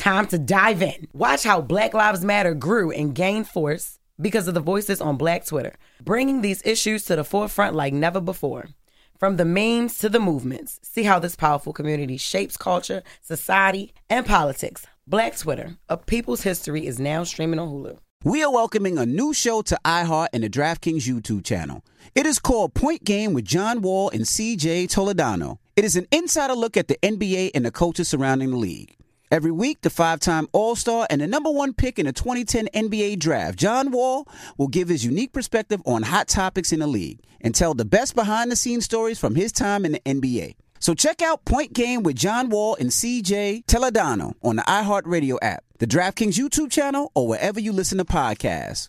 Time to dive in. Watch how Black Lives Matter grew and gained force because of the voices on Black Twitter, bringing these issues to the forefront like never before. From the memes to the movements, see how this powerful community shapes culture, society, and politics. Black Twitter, a people's history, is now streaming on Hulu. We are welcoming a new show to iHeart and the DraftKings YouTube channel. It is called Point Game with John Wall and CJ Toledano. It is an insider look at the NBA and the coaches surrounding the league. Every week, the five time All Star and the number one pick in the 2010 NBA Draft, John Wall, will give his unique perspective on hot topics in the league and tell the best behind the scenes stories from his time in the NBA. So check out Point Game with John Wall and CJ Toledano on the iHeartRadio app, the DraftKings YouTube channel, or wherever you listen to podcasts.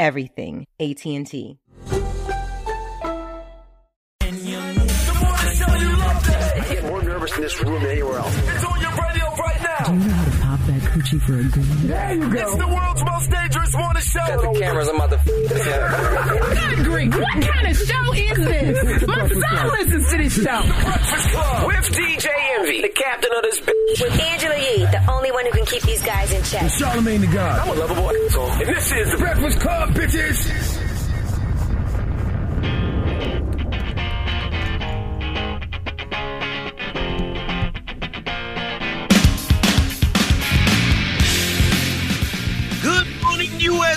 everything. AT&T. More nervous in this room than anywhere else. It's on your radio right now. Coochie for a green? There you go. It's the world's most dangerous morning show. Got the cameras. I'm about to. F- What kind of show is this? My son listens to this show. Breakfast Club with DJ Envy, the captain of this. bitch. With Angela Yee, the only one who can keep these guys in check. Charlamagne the God. I'm a lovable asshole, and this is the Breakfast Club, bitches.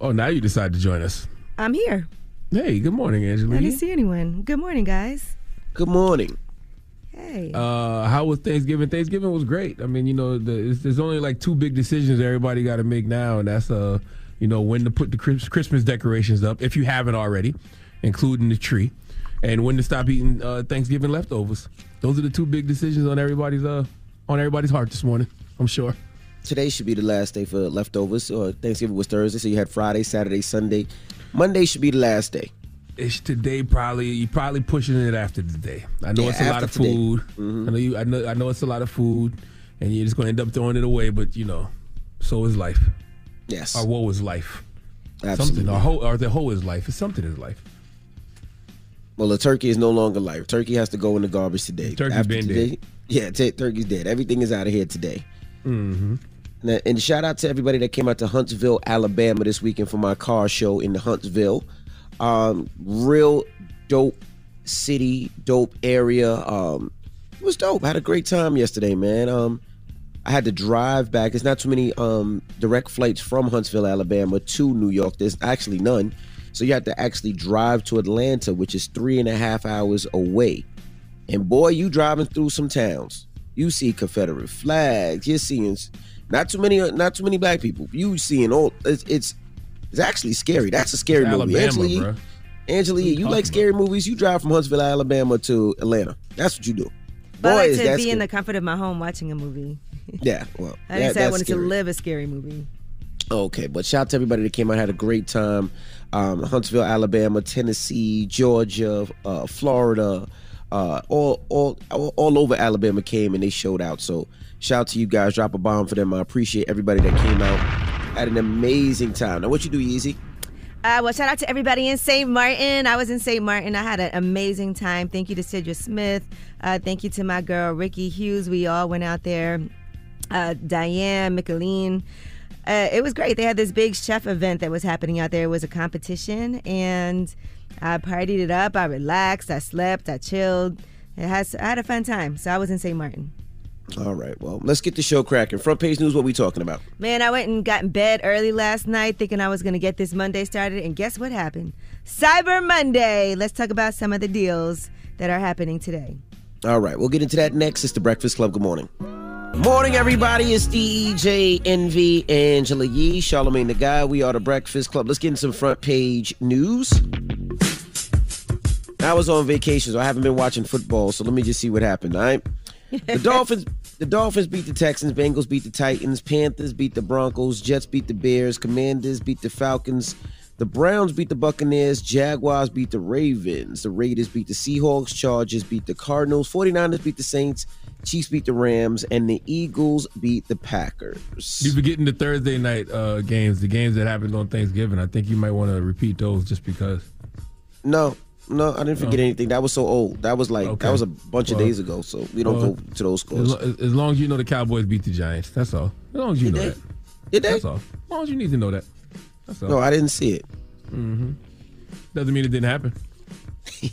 Oh, now you decide to join us. I'm here. Hey, good morning, Angela. I didn't see anyone. Good morning, guys. Good morning. Hey. Uh, how was Thanksgiving? Thanksgiving was great. I mean, you know, the, there's only like two big decisions everybody got to make now, and that's uh, you know, when to put the Christmas decorations up if you haven't already, including the tree, and when to stop eating uh, Thanksgiving leftovers. Those are the two big decisions on everybody's uh on everybody's heart this morning. I'm sure today should be the last day for leftovers. Or Thanksgiving was Thursday, so you had Friday, Saturday, Sunday. Monday should be the last day. It's today probably you probably pushing it after today. I know Yeah, it's a lot of today. food. Mhm. I know you I know I know it's a lot of food and you're just gonna end up throwing it away, but you know, so is life. Yes. Our woe is life. Absolutely. Something whole or the whole is life. It's something is life. Well, the turkey is no longer life. Turkey has to go in the garbage today. Turkey's After been today, dead. Yeah, t- turkey's dead. Everything is out of here today. Mm-hmm. And, and shout out to everybody that came out to Huntsville, Alabama this weekend for my car show in Huntsville. Um, real dope city, dope area. Um, it was dope. I had a great time yesterday, man. Um, I had to drive back. There's not too many um, direct flights from Huntsville, Alabama to New York. There's actually none. So you have to actually drive to Atlanta, which is three and a half hours away. And boy, you driving through some towns. You see Confederate flags. You're seeing not too many, not too many black people. You seeing all. It's it's, it's actually scary. That's a scary It's movie. Alabama, Angela, Yee- Angela, Yee, you like scary movies? You drive from Huntsville, Alabama to Atlanta. That's what you do. But I like to that be in the comfort of my home watching a movie. Yeah, well, I didn't that- say I wanted scary. to live a scary movie. Okay, but shout out to everybody that came out, had a great time. Um, Huntsville, Alabama, Tennessee, Georgia, uh, Florida, uh, all, all all all over Alabama came and they showed out. So shout out to you guys. Drop a bomb for them. I appreciate everybody that came out. Had an amazing time. Now, what you do, Easy? Uh, well, shout out to everybody in St. Martin. I was in St. Martin. I had an amazing time. Thank you to Sidra Smith. Uh, thank you to my girl, Ricky Hughes. We all went out there. Uh, Diane, Micheline. Uh, it was great. They had this big chef event that was happening out there. It was a competition, and I partied it up. I relaxed. I slept. I chilled. It has. I had a fun time. So I was in St. Martin. All right, well, let's get the show cracking. Front page news. What we talking about? Man, I went and got in bed early last night thinking I was going to get this Monday started. And guess what happened? Cyber Monday. Let's talk about some of the deals that are happening today. All right, we'll get into that next. It's the Breakfast Club. Good morning. Morning, everybody. It's DJ Envy, Angela Yee, Charlamagne the Guy. We are the Breakfast Club. Let's get into some front page news. I was on vacation, so I haven't been watching football. So let me just see what happened. All right, the Dolphins. The Dolphins beat the Texans. Bengals beat the Titans. Panthers beat the Broncos. Jets beat the Bears. Commanders beat the Falcons. The Browns beat the Buccaneers. Jaguars beat the Ravens. The Raiders beat the Seahawks. Chargers beat the Cardinals. 49ers beat the Saints. Chiefs beat the Rams. And the Eagles beat the Packers. You forgetting the Thursday night uh, games, the games that happened on Thanksgiving. I think you might want to repeat those just because. No, no, I didn't forget No. anything. That was so old. That was like Okay. that was a bunch of Well, days ago. So we don't well, go to those As, scores. lo- as long as you know the Cowboys beat the Giants, that's all. As long as you Did know they? that. Did they? That's all. As long as you need to know that. That's all. No, I didn't see it. hmm Doesn't mean it didn't happen.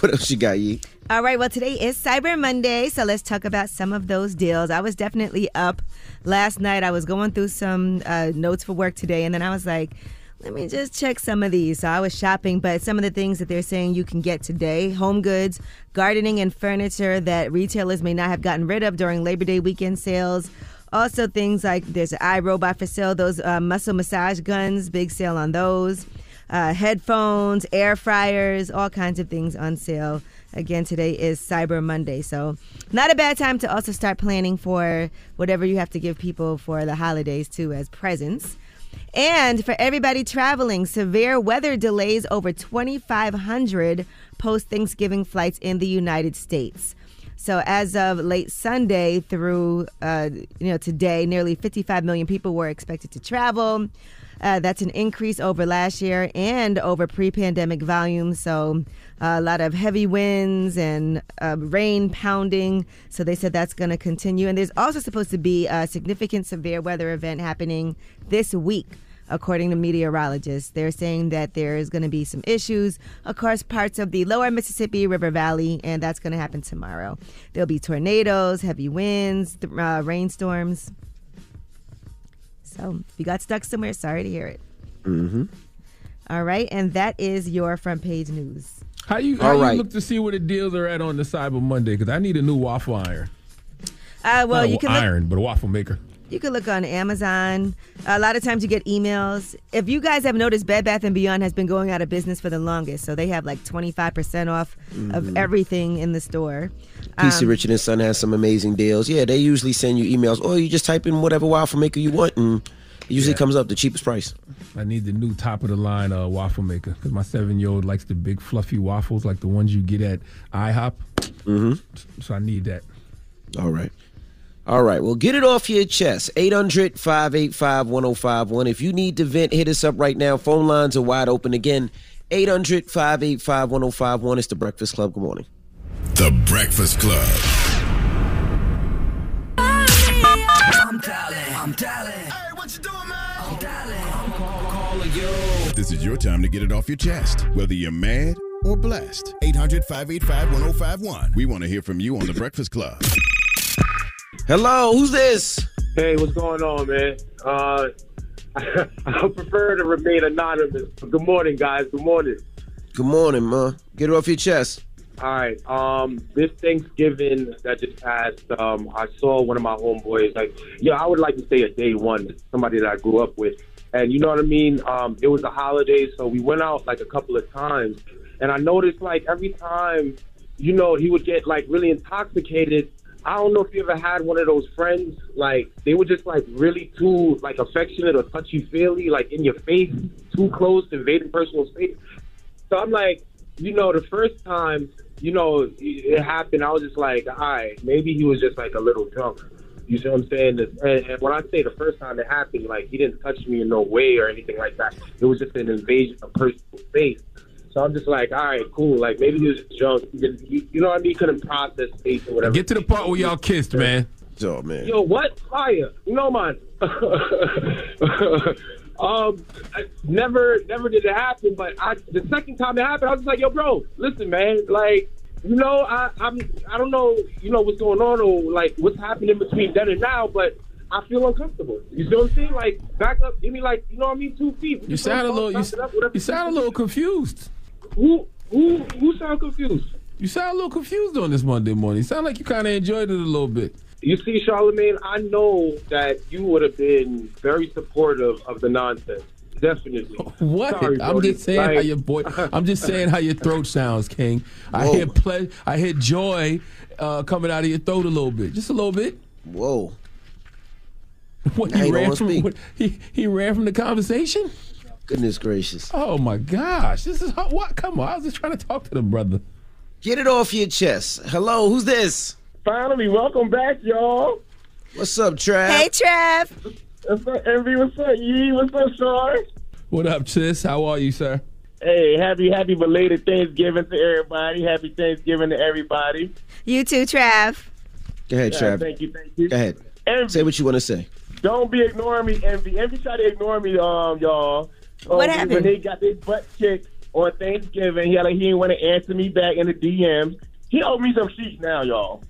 What else you got, Yee? All right, well, today is Cyber Monday, so let's talk about some of those deals. I was definitely up last night. I was going through some uh, notes for work today, and then I was like, let me just check some of these. So I was shopping, but some of the things that they're saying you can get today home goods, gardening, and furniture that retailers may not have gotten rid of during Labor Day weekend sales. Also, things like there's an iRobot for sale, those uh, muscle massage guns, big sale on those uh, headphones, air fryers, all kinds of things on sale. Again, today is Cyber Monday, so not a bad time to also start planning for whatever you have to give people for the holidays too as presents. And for everybody traveling, severe weather delays over 2,500 post Thanksgiving flights in the United States. So as of late Sunday through uh, you know today, nearly 55 million people were expected to travel. Uh, that's an increase over last year and over pre-pandemic volumes. So a lot of heavy winds and uh, rain pounding. So they said that's going to continue. And there's also supposed to be a significant severe weather event happening this week. According to meteorologists, they're saying that there is going to be some issues across parts of the lower Mississippi River Valley, and that's going to happen tomorrow. There'll be tornadoes, heavy winds, th- uh, rainstorms. So if you got stuck somewhere, sorry to hear it. Mm-hmm. All right, and that is your front page news. How you, how you look to see where the deals are at on the Cyber Monday? Because I need a new waffle iron. Uh, well, Not you a can look, iron, but a waffle maker. you can look on Amazon. A lot of times you get emails. If you guys have noticed, Bed Bath and Beyond has been going out of business for the longest, so they have like twenty five percent off of Mhm. everything in the store. PC Um, Richard and Son has some amazing deals. Yeah, they usually send you emails. Or you just type in whatever waffle maker you want, and it usually Yeah. comes up the cheapest price. I need the new top of the line uh, waffle maker because my seven year old likes the big fluffy waffles like the ones you get at IHOP. Mm-hmm. So I need that. All right. All right. Well, get it off your chest. 800 585 1051. If you need to vent, hit us up right now. Phone lines are wide open again. 800 585 1051. It's the Breakfast Club. Good morning. The Breakfast Club. I'm dialing. I'm dialing. Call, calling you. This is your time to get it off your chest, whether you're mad or blessed. 800 585 1051. We want to hear from you on The Breakfast Club. Hello, who's this? Hey, what's going on, man? Uh, I prefer to remain anonymous. Good morning, guys. Good morning. Good morning, man. Get it off your chest. All right. Um, this Thanksgiving that just passed, um, I saw one of my homeboys. Like, yeah, I would like to say a day one, somebody that I grew up with, and you know what I mean. Um, it was a holiday, so we went out like a couple of times, and I noticed like every time, you know, he would get like really intoxicated. I don't know if you ever had one of those friends, like they were just like really too like affectionate or touchy feely, like in your face, too close, to invading personal space. So I'm like, you know, the first time, you know, it happened, I was just like, all right, maybe he was just like a little drunk. You see what I'm saying? And, and when I say the first time it happened, like he didn't touch me in no way or anything like that. It was just an invasion of personal space. So I'm just like, all right, cool. Like maybe he was just drunk. He he- you know what I mean? He couldn't process space or whatever. Get to the part where y'all kissed, man. Oh man. Yo, what? Fire. No, man. um, I never, never did it happen. But I, the second time it happened, I was just like, yo, bro, listen, man. Like, you know, I, I'm, I don't know, you know, what's going on or like what's happening between then and now, but I feel uncomfortable. You see what I'm saying? Like, back up, give me like, you know what I mean, two feet. You sound a little. You, you sound a little confused. Who, who, who sound confused? You sound a little confused on this Monday morning. You sound like you kind of enjoyed it a little bit. You see, Charlamagne, I know that you would have been very supportive of the nonsense. Definitely. What? Sorry, I'm Brody. just saying how your boy. I'm just saying how your throat sounds, King. I hear ple- I hear joy uh, coming out of your throat a little bit, just a little bit. Whoa. What he ran from? What, he he ran from the conversation. Goodness gracious. Oh my gosh! This is hot. what? Come on! I was just trying to talk to the brother. Get it off your chest. Hello, who's this? Finally, welcome back, y'all. What's up, Trav? Hey, Trev. What's up, Envy? What's up, Yee? What's up, Sean? What up, sis? How are you, sir? Hey, happy, happy belated Thanksgiving to everybody. Happy Thanksgiving to everybody. You too, Trav. Go ahead, Yeah, Trav. thank you, thank you. Go ahead. Envy, Say what you want to say. don't be ignoring me, Envy. Envy tried to ignore me, um, y'all. Um, What happened? When they got their butt kicked on Thanksgiving, he had like he didn't want to answer me back in the DMs. He owed me some sheets now, y'all.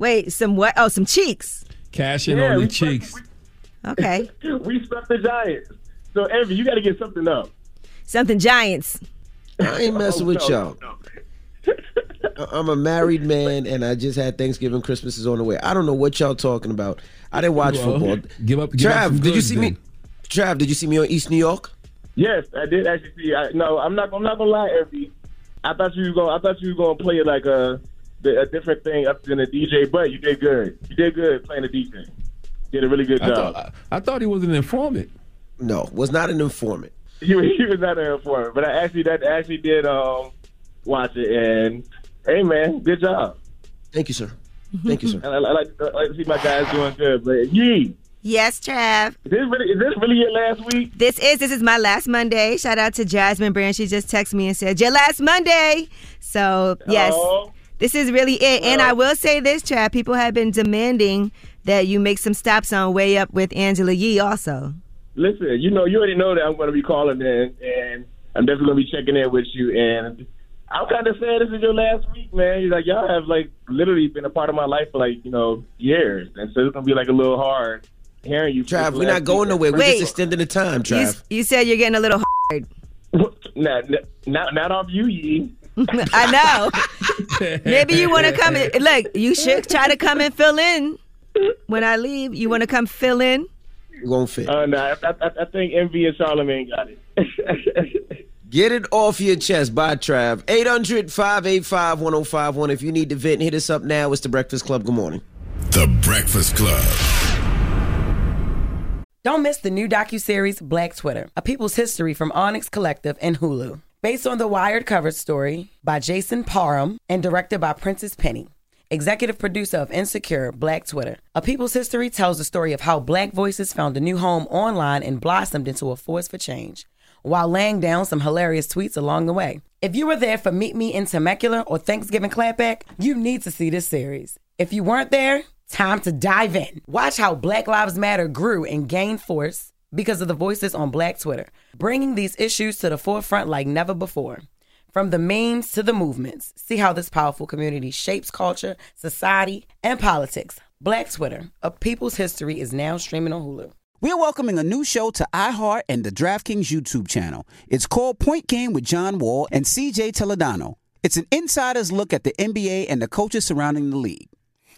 Wait, some what? Oh, some cheeks. Cash in Yeah, on we- your cheeks. Okay. we swept the Giants. So Envy, you got to get something up. Something giants. I ain't messing with Oh, y'all. no, no. I- I'm a married man, and I just had Thanksgiving. Christmas is on the way. I don't know what y'all talking about. I didn't watch Well, football. Give up. Give Trav, some did you see then. me? Trav, did you see me on East New York? Yes, I did actually see. I, no, I'm not. I'm not gonna lie, Envy. I thought you were gonna. I thought you was gonna play it like a a different thing up than a DJ, but you did good. You did good playing the DJ. Did a really good I job. thought, I, I thought he was an informant. No, was not an informant. he, was- he was not an informant, but I actually that actually did um watch it and hey man, good job. Thank you, sir. Thank you, sir. I, I, I like, I like to see my guys doing good. But Yee, Yes, Trav. is this really is this really your last week? This is this is my last Monday. Shout out to Jasmine Brand. She just texted me and said your last Monday. So yes, Oh. this is really it. And I will say this, Trav. People have been demanding that you make some stops on way up with Angela Yee. Also, Listen, you know, you already know that I'm going to be calling in, and I'm definitely going to be checking in with you. And I'm kind of sad this is your last week, man. You're like, y'all have like literally been a part of my life for like you know years, and so it's going to be like a little hard hearing you. Trav, we're not going week. nowhere. We're Wait. just extending the time, you, Trav. you said you're getting a little hard. Not, not, not off you, Yee. I know. Maybe you want to come in. Look, you should try to come and fill in when I leave. You want to come fill in? It won't fit. Uh, no, I, I, I think Envy and Charlamagne got it. Get it off your chest. by Trav. 800 585 1051. If you need to vent, hit us up now. It's The Breakfast Club. Good morning. The Breakfast Club. Don't miss the new docuseries Black Twitter, a people's history from Onyx Collective and Hulu. Based on the Wired cover story by Jason Parham and directed by Prentice Penny. Executive producer of Insecure, Black Twitter. A People's History tells the story of how black voices found a new home online and blossomed into a force for change, while laying down some hilarious tweets along the way. If you were there for Meet Me in Temecula or Thanksgiving Clapback, you need to see this series. If you weren't there, time to dive in. Watch how Black Lives Matter grew and gained force because of the voices on Black Twitter, bringing these issues to the forefront like never before. From the memes to the movements, see how this powerful community shapes culture, society, and politics. Black Twitter, a people's history, is now streaming on Hulu. We're welcoming a new show to iHeart and the DraftKings YouTube channel. It's called Point Game with John Wall and CJ Toledano. It's an insider's look at the NBA and the coaches surrounding the league.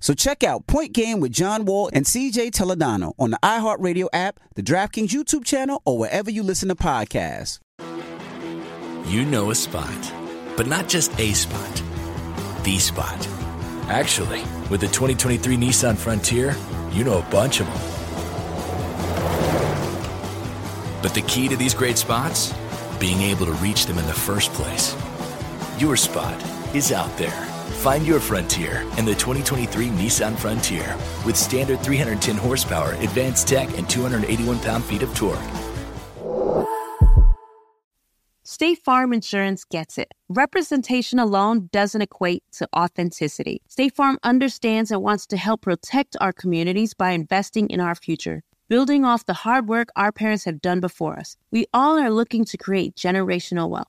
So check out Point Game with John Wall and CJ Toledano on the iHeartRadio app, the DraftKings YouTube channel, or wherever you listen to podcasts. You know a spot, but not just a spot, the spot. Actually, with the 2023 Nissan Frontier, you know a bunch of them. But the key to these great spots? Being able to reach them in the first place. Your spot is out there. Find your frontier in the 2023 Nissan Frontier with standard 310 horsepower, advanced tech, and 281 pound feet of torque. State Farm Insurance gets it. Representation alone doesn't equate to authenticity. State Farm understands and wants to help protect our communities by investing in our future, building off the hard work our parents have done before us. We all are looking to create generational wealth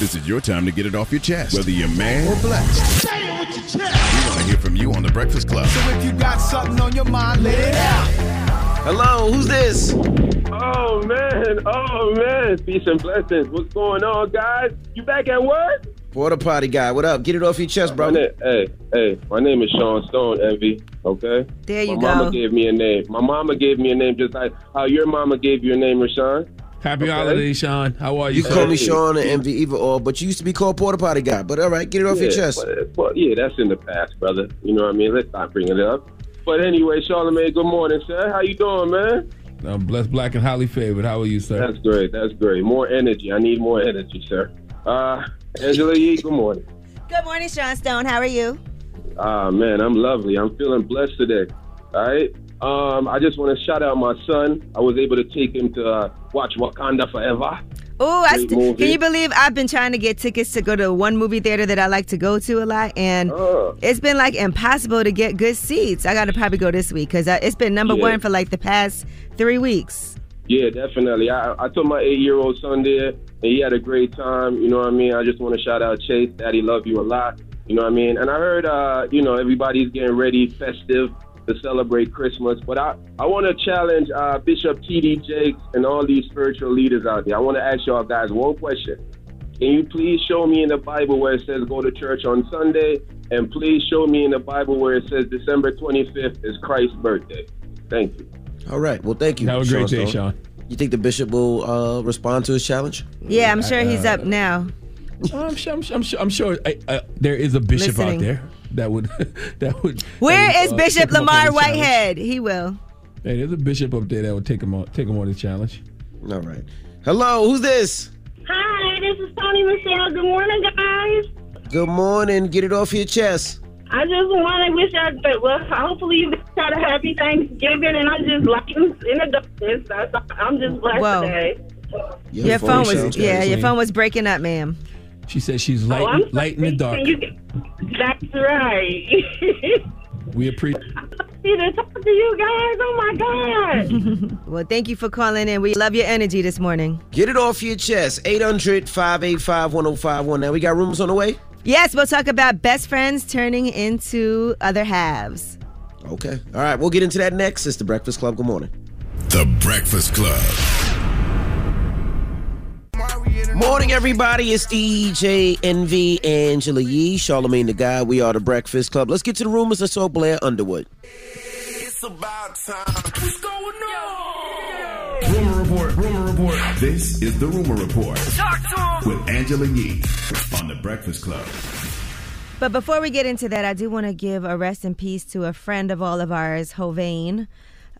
This is your time to get it off your chest, whether you're mad or blessed. Say it with your chest. We want to hear from you on the Breakfast Club. So if you got something on your mind, let it out. Hello, who's this? Oh man, oh man, peace and blessings. What's going on, guys? You back at work? Porta potty guy, what up? Get it off your chest, bro. My na- hey, hey, my name is Sean Stone, Envy. Okay. There you my go. My mama gave me a name. My mama gave me a name, just like how your mama gave you a name, Rashawn. Happy holidays, Sean. How are you? You sir? call me Sean and Envy either or, but you used to be called Porta Potty guy. But all right, get it off your chest. But, but yeah, that's in the past, brother. You know what I mean? Let's not bring it up. But anyway, Charlamagne, good morning, sir. How you doing, man? I'm blessed, black, and highly favored. How are you, sir? That's great. That's great. More energy. I need more energy, sir. Uh, Angela Yee, good morning. Good morning, Sean Stone. How are you? Ah, man, I'm lovely. I'm feeling blessed today. All right. Um, I just want to shout out my son. I was able to take him to uh, watch Wakanda Forever. Oh, st- can you believe I've been trying to get tickets to go to one movie theater that I like to go to a lot, and Oh. it's been like impossible to get good seats. I got to probably go this week because it's been number Yeah. one for like the past three weeks. Yeah, definitely. I, I took my eight-year-old son there, and he had a great time. You know what I mean? I just want to shout out Chase. Daddy love you a lot. You know what I mean? And I heard, uh, you know, everybody's getting ready, festive to celebrate Christmas. But I, I want to challenge uh, Bishop T.D. Jakes and all these spiritual leaders out there. I want to ask y'all guys one question. Can you please show me in the Bible where it says go to church on Sunday? And please show me in the Bible where it says December 25th is Christ's birthday. Thank you. All right. Well, thank you. Have a great day, Stone. You think the bishop will uh, respond to his challenge? Yeah, I'm sure he's up now. I'm sure. I'm sure. I'm sure, I'm sure I, uh, there is a bishop Listening. out there that would that would. Where that is would, uh, Bishop take him up on Lamor. Whitehead? He will. Hey, there's a bishop up there that would take him on take him on the challenge. All right. Hello, who's this? Hi, this is Tony Michelle. Good morning, guys. Good morning. Get it off your chest. I just want to wish y'all, well, hopefully you guys had a happy Thanksgiving, and I'm just lighting in the darkness. I'm just blessed Whoa. today. Your, phone was yeah, your phone was breaking up, ma'am. She says she's Oh, light, I'm light in the dark. You can- That's right. We appreciate. See to talk to you guys. Oh my God. well, thank you for calling in. We love your energy this morning. Get it off your chest. 800 585 1051. Now, we got rooms on the way? Yes, we'll talk about best friends turning into other halves. Okay. All right. We'll get into that next. It's the Breakfast Club. Good morning. The Breakfast Club. Morning, everybody. It's DJ Envy Angela Yee, Charlamagne the Guy. We are the Breakfast Club. Let's get to the rumors. I saw Blair Underwood. It's about time. What's going on? Rumor report. Rumor report. This is the rumor report with Angela Yee on the Breakfast Club. But before we get into that, I do want to give a rest in peace to a friend of all of ours, Hovain.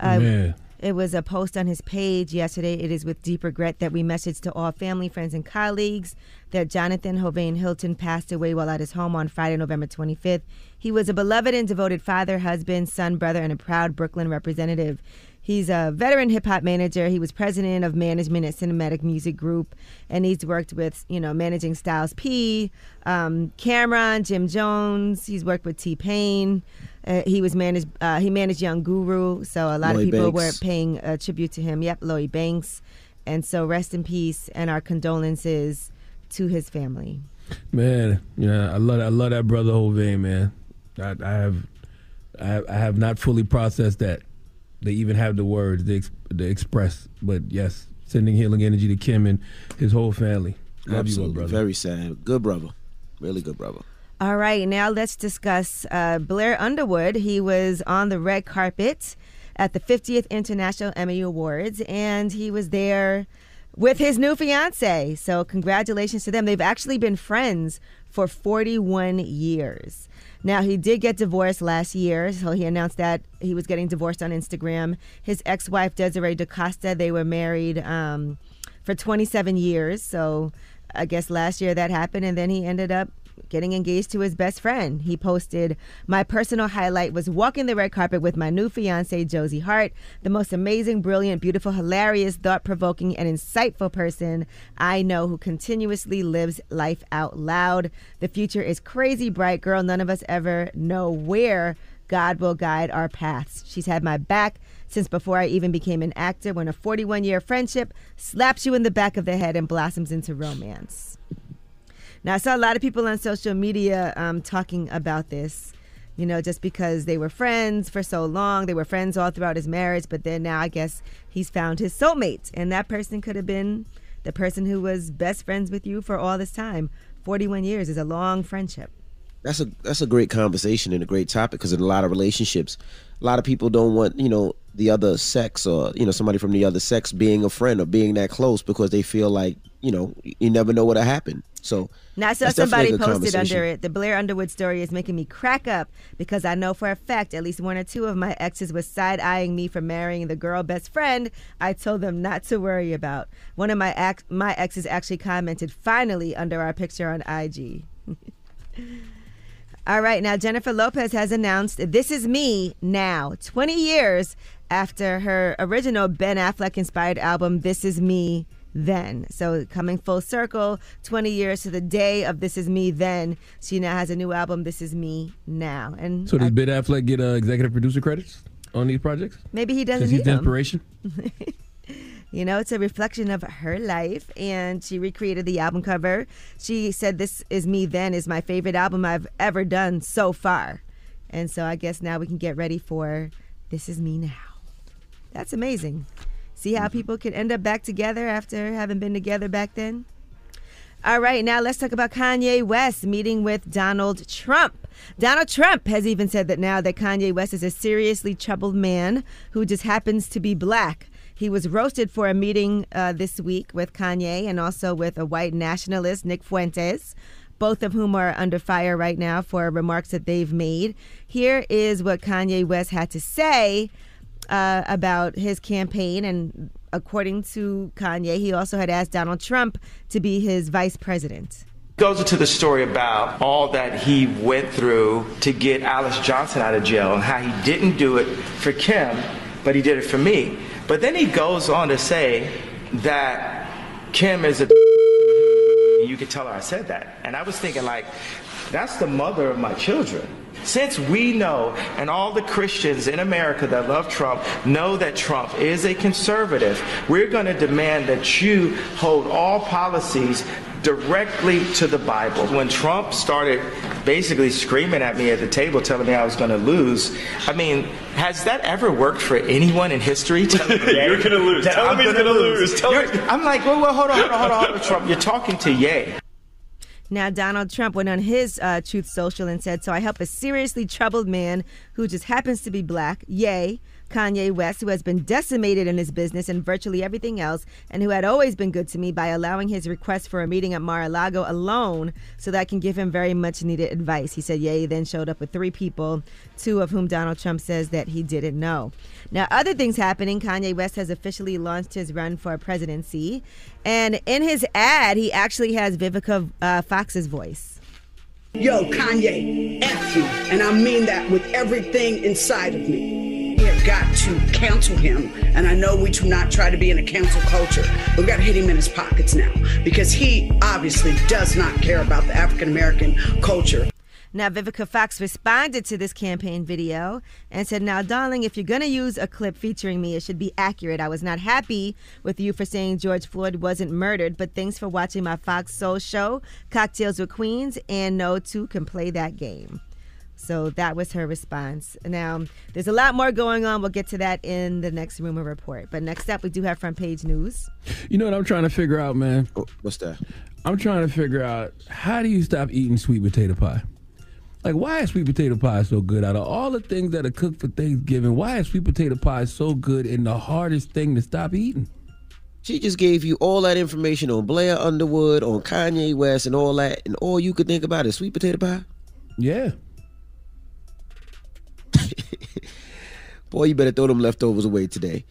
Uh, Man. It was a post on his page yesterday. It is with deep regret that we message to all family, friends, and colleagues that Jonathan Hovain Hylton passed away while at his home on Friday, November 25th. He was a beloved and devoted father, husband, son, brother, and a proud Brooklyn representative. He's a veteran hip hop manager. He was president of management at Cinematic Music Group, and he's worked with, you know, managing Styles P, um, Cam'ron, Jim Jones. He's worked with T Pain. Uh, he was managed. Uh, he managed Young Guru, so a lot Lloyd of people Banks. were paying a tribute to him. Yep, Lloyd Banks, and so rest in peace and our condolences to his family. Man, yeah, I love I love that brother Hovain, man. I, I have I have, I have not fully processed that. They even have the words they, ex, they express, but yes, sending healing energy to Kim and his whole family. Love you, Absolutely. my brother. Very sad. Good brother. Really good brother. All right, now let's discuss uh, Blair Underwood. He was on the red carpet at the 50th International Emmy Awards, and he was there with his new fiance. So, congratulations to them. They've actually been friends for 41 years. Now, he did get divorced last year, so he announced that he was getting divorced on Instagram. His ex wife, Desiree DaCosta, they were married um, for 27 years. So, I guess last year that happened, and then he ended up getting engaged to his best friend. He posted, My personal highlight was walking the red carpet with my new fiance, Josie Hart, the most amazing, brilliant, beautiful, hilarious, thought provoking, and insightful person I know who continuously lives life out loud. The future is crazy bright, girl. None of us ever know where God will guide our paths. She's had my back since before I even became an actor when a 41 year friendship slaps you in the back of the head and blossoms into romance. Now, I saw a lot of people on social media um, talking about this, you know, just because they were friends for so long. They were friends all throughout his marriage, but then now I guess he's found his soulmate. And that person could have been the person who was best friends with you for all this time. 41 years is a long friendship. That's a that's a great conversation and a great topic because in a lot of relationships, a lot of people don't want you know the other sex or you know somebody from the other sex being a friend or being that close because they feel like you know you never know what'll happen. So Now, I saw somebody posted under it. The Blair Underwood story is making me crack up because I know for a fact at least one or two of my exes was side eyeing me for marrying the girl best friend I told them not to worry about. One of my ex- my exes actually commented finally under our picture on IG. All right, now Jennifer Lopez has announced This Is Me Now, 20 years after her original Ben Affleck inspired album This Is Me Then. So coming full circle, 20 years to the day of This Is Me Then, she now has a new album, This Is Me Now. And So does Ben Affleck get uh, executive producer credits on these projects? maybe he doesn't he's the inspiration. You know, it's a reflection of her life, and she recreated the album cover. She said, This Is Me Then is my favorite album I've ever done so far. And so I guess now we can get ready for This Is Me Now. That's amazing. See how people can end up back together after having been together back then? All right, now let's talk about Kanye West meeting with Donald Trump. Donald Trump has even said that now that Kanye West is a seriously troubled man who just happens to be black. He was roasted for a meeting uh, this week with Kanye and also with a white nationalist, Nick Fuentes, both of whom are under fire right now for remarks that they've made. Here is what Kanye West had to say uh, about his campaign. And according to Kanye, he also had asked Donald Trump to be his vice president. Goes into the story about all that he went through to get Alice Johnson out of jail and how he didn't do it for Kim, but he did it for me. But then he goes on to say that Kim is a. You could tell her I said that. And I was thinking, like, that's the mother of my children. Since we know, and all the Christians in America that love Trump know that Trump is a conservative, we're going to demand that you hold all policies directly to the Bible. When Trump started basically screaming at me at the table, telling me I was going to lose, I mean, has that ever worked for anyone in history? Tell You're gonna lose. Tell him he's gonna lose. Tell him- I'm like, well, well, hold on, hold on, hold on, hold on, Trump. You're talking to Ye. Now, Donald Trump went on his uh, Truth Social and said, So I help a seriously troubled man who just happens to be black, yay, Kanye West, who has been decimated in his business and virtually everything else, and who had always been good to me by allowing his request for a meeting at Mar a Lago alone so that I can give him very much needed advice. He said, Ye then showed up with three people, two of whom Donald Trump says that he didn't know. Now, other things happening Kanye West has officially launched his run for presidency. And in his ad, he actually has Vivica uh, Fox's voice. Yo, Kanye, F you. And I mean that with everything inside of me. Got to cancel him. And I know we do not try to be in a cancel culture, but we got to hit him in his pockets now because he obviously does not care about the African American culture. Now, Vivica Fox responded to this campaign video and said, Now, darling, if you're going to use a clip featuring me, it should be accurate. I was not happy with you for saying George Floyd wasn't murdered, but thanks for watching my Fox Soul show, Cocktails with Queens, and no two can play that game. So that was her response. Now, there's a lot more going on. We'll get to that in the next rumor report. But next up, we do have front page news. You know what I'm trying to figure out, man? Oh, what's that? I'm trying to figure out how do you stop eating sweet potato pie? Like, why is sweet potato pie so good? Out of all the things that are cooked for Thanksgiving, why is sweet potato pie so good and the hardest thing to stop eating? She just gave you all that information on Blair Underwood, on Kanye West, and all that, and all you could think about is sweet potato pie. Yeah. Boy, you better throw them leftovers away today.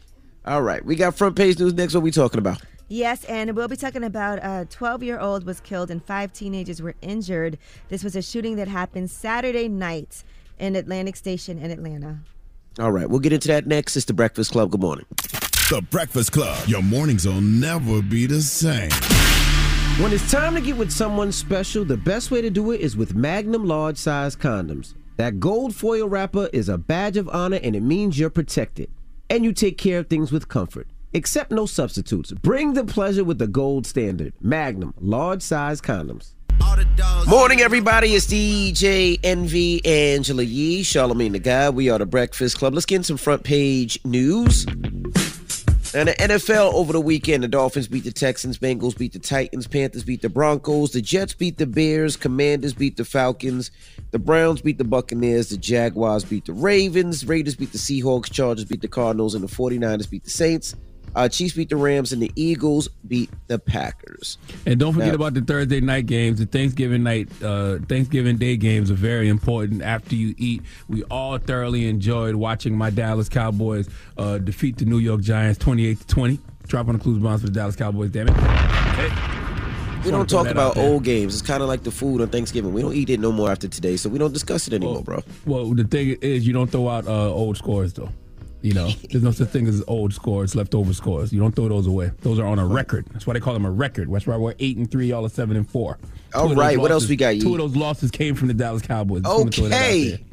All right, we got front page news next. What we talking about? Yes, and we'll be talking about uh, a 12 year old was killed and five teenagers were injured. This was a shooting that happened Saturday night in Atlantic Station in Atlanta. All right, we'll get into that next. It's the Breakfast Club. Good morning. The Breakfast Club. Your mornings will never be the same. When it's time to get with someone special, the best way to do it is with Magnum large size condoms. That gold foil wrapper is a badge of honor and it means you're protected. And you take care of things with comfort. Accept no substitutes. Bring the pleasure with the gold standard. Magnum large size condoms. Morning, everybody. It's DJ Envy Angela Yee, Charlamagne the Guy. We are the Breakfast Club. Let's get in some front page news. And the NFL over the weekend, the Dolphins beat the Texans, Bengals beat the Titans, Panthers beat the Broncos, the Jets beat the Bears, Commanders beat the Falcons, the Browns beat the Buccaneers, the Jaguars beat the Ravens, Raiders beat the Seahawks, Chargers beat the Cardinals, and the 49ers beat the Saints. Uh, Chiefs beat the Rams, and the Eagles beat the Packers. And don't forget Now- about the Thursday night games. The Thanksgiving night, uh, Thanksgiving Day games are very important. After you eat, we all thoroughly enjoyed watching my Dallas Cowboys uh, defeat the New York Giants, twenty-eight to twenty. Drop on the clues bombs for the Dallas Cowboys. Damn it! We don't talk about old games. It's kind of like the food on Thanksgiving. We don't eat it no more after today, so we don't discuss it anymore, bro. Well, the thing is, you don't throw out uh, old scores though. You know, there's no such thing as old scores, leftover scores. You don't throw those away. Those are on a record. That's why they call them a record. That's why we're eight and three, y'all are seven and four. All Two of those what else we got, Two of those losses came from the Dallas Cowboys. Just wanna throw that out Okay.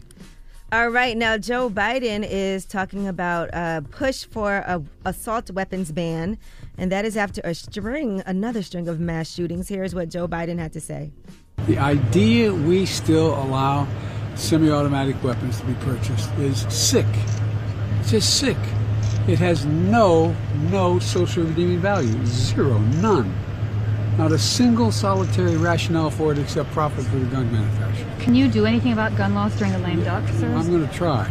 All right, now Joe Biden is talking about a push for a assault weapons ban, and that is after a string, another string of mass shootings. Here's what Joe Biden had to say. The idea we still allow semi automatic weapons to be purchased is sick. It's just sick. It has no, no social redeeming value. Zero, none. Not a single solitary rationale for it except profit for the gun manufacturer. Can you do anything about gun laws during the lame duck, sir? I'm going to try.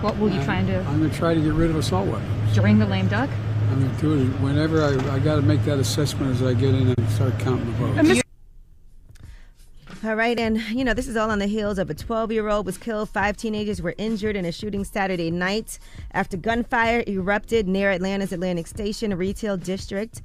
What will you try and do? I'm going to try to get rid of assault weapons. During the lame duck? I'm going to do it whenever I, I got to make that assessment as I get in and start counting the votes. Uh, All right, and you know, this is all on the heels of a 12 year old was killed. Five teenagers were injured in a shooting Saturday night after gunfire erupted near Atlanta's Atlantic Station, retail district.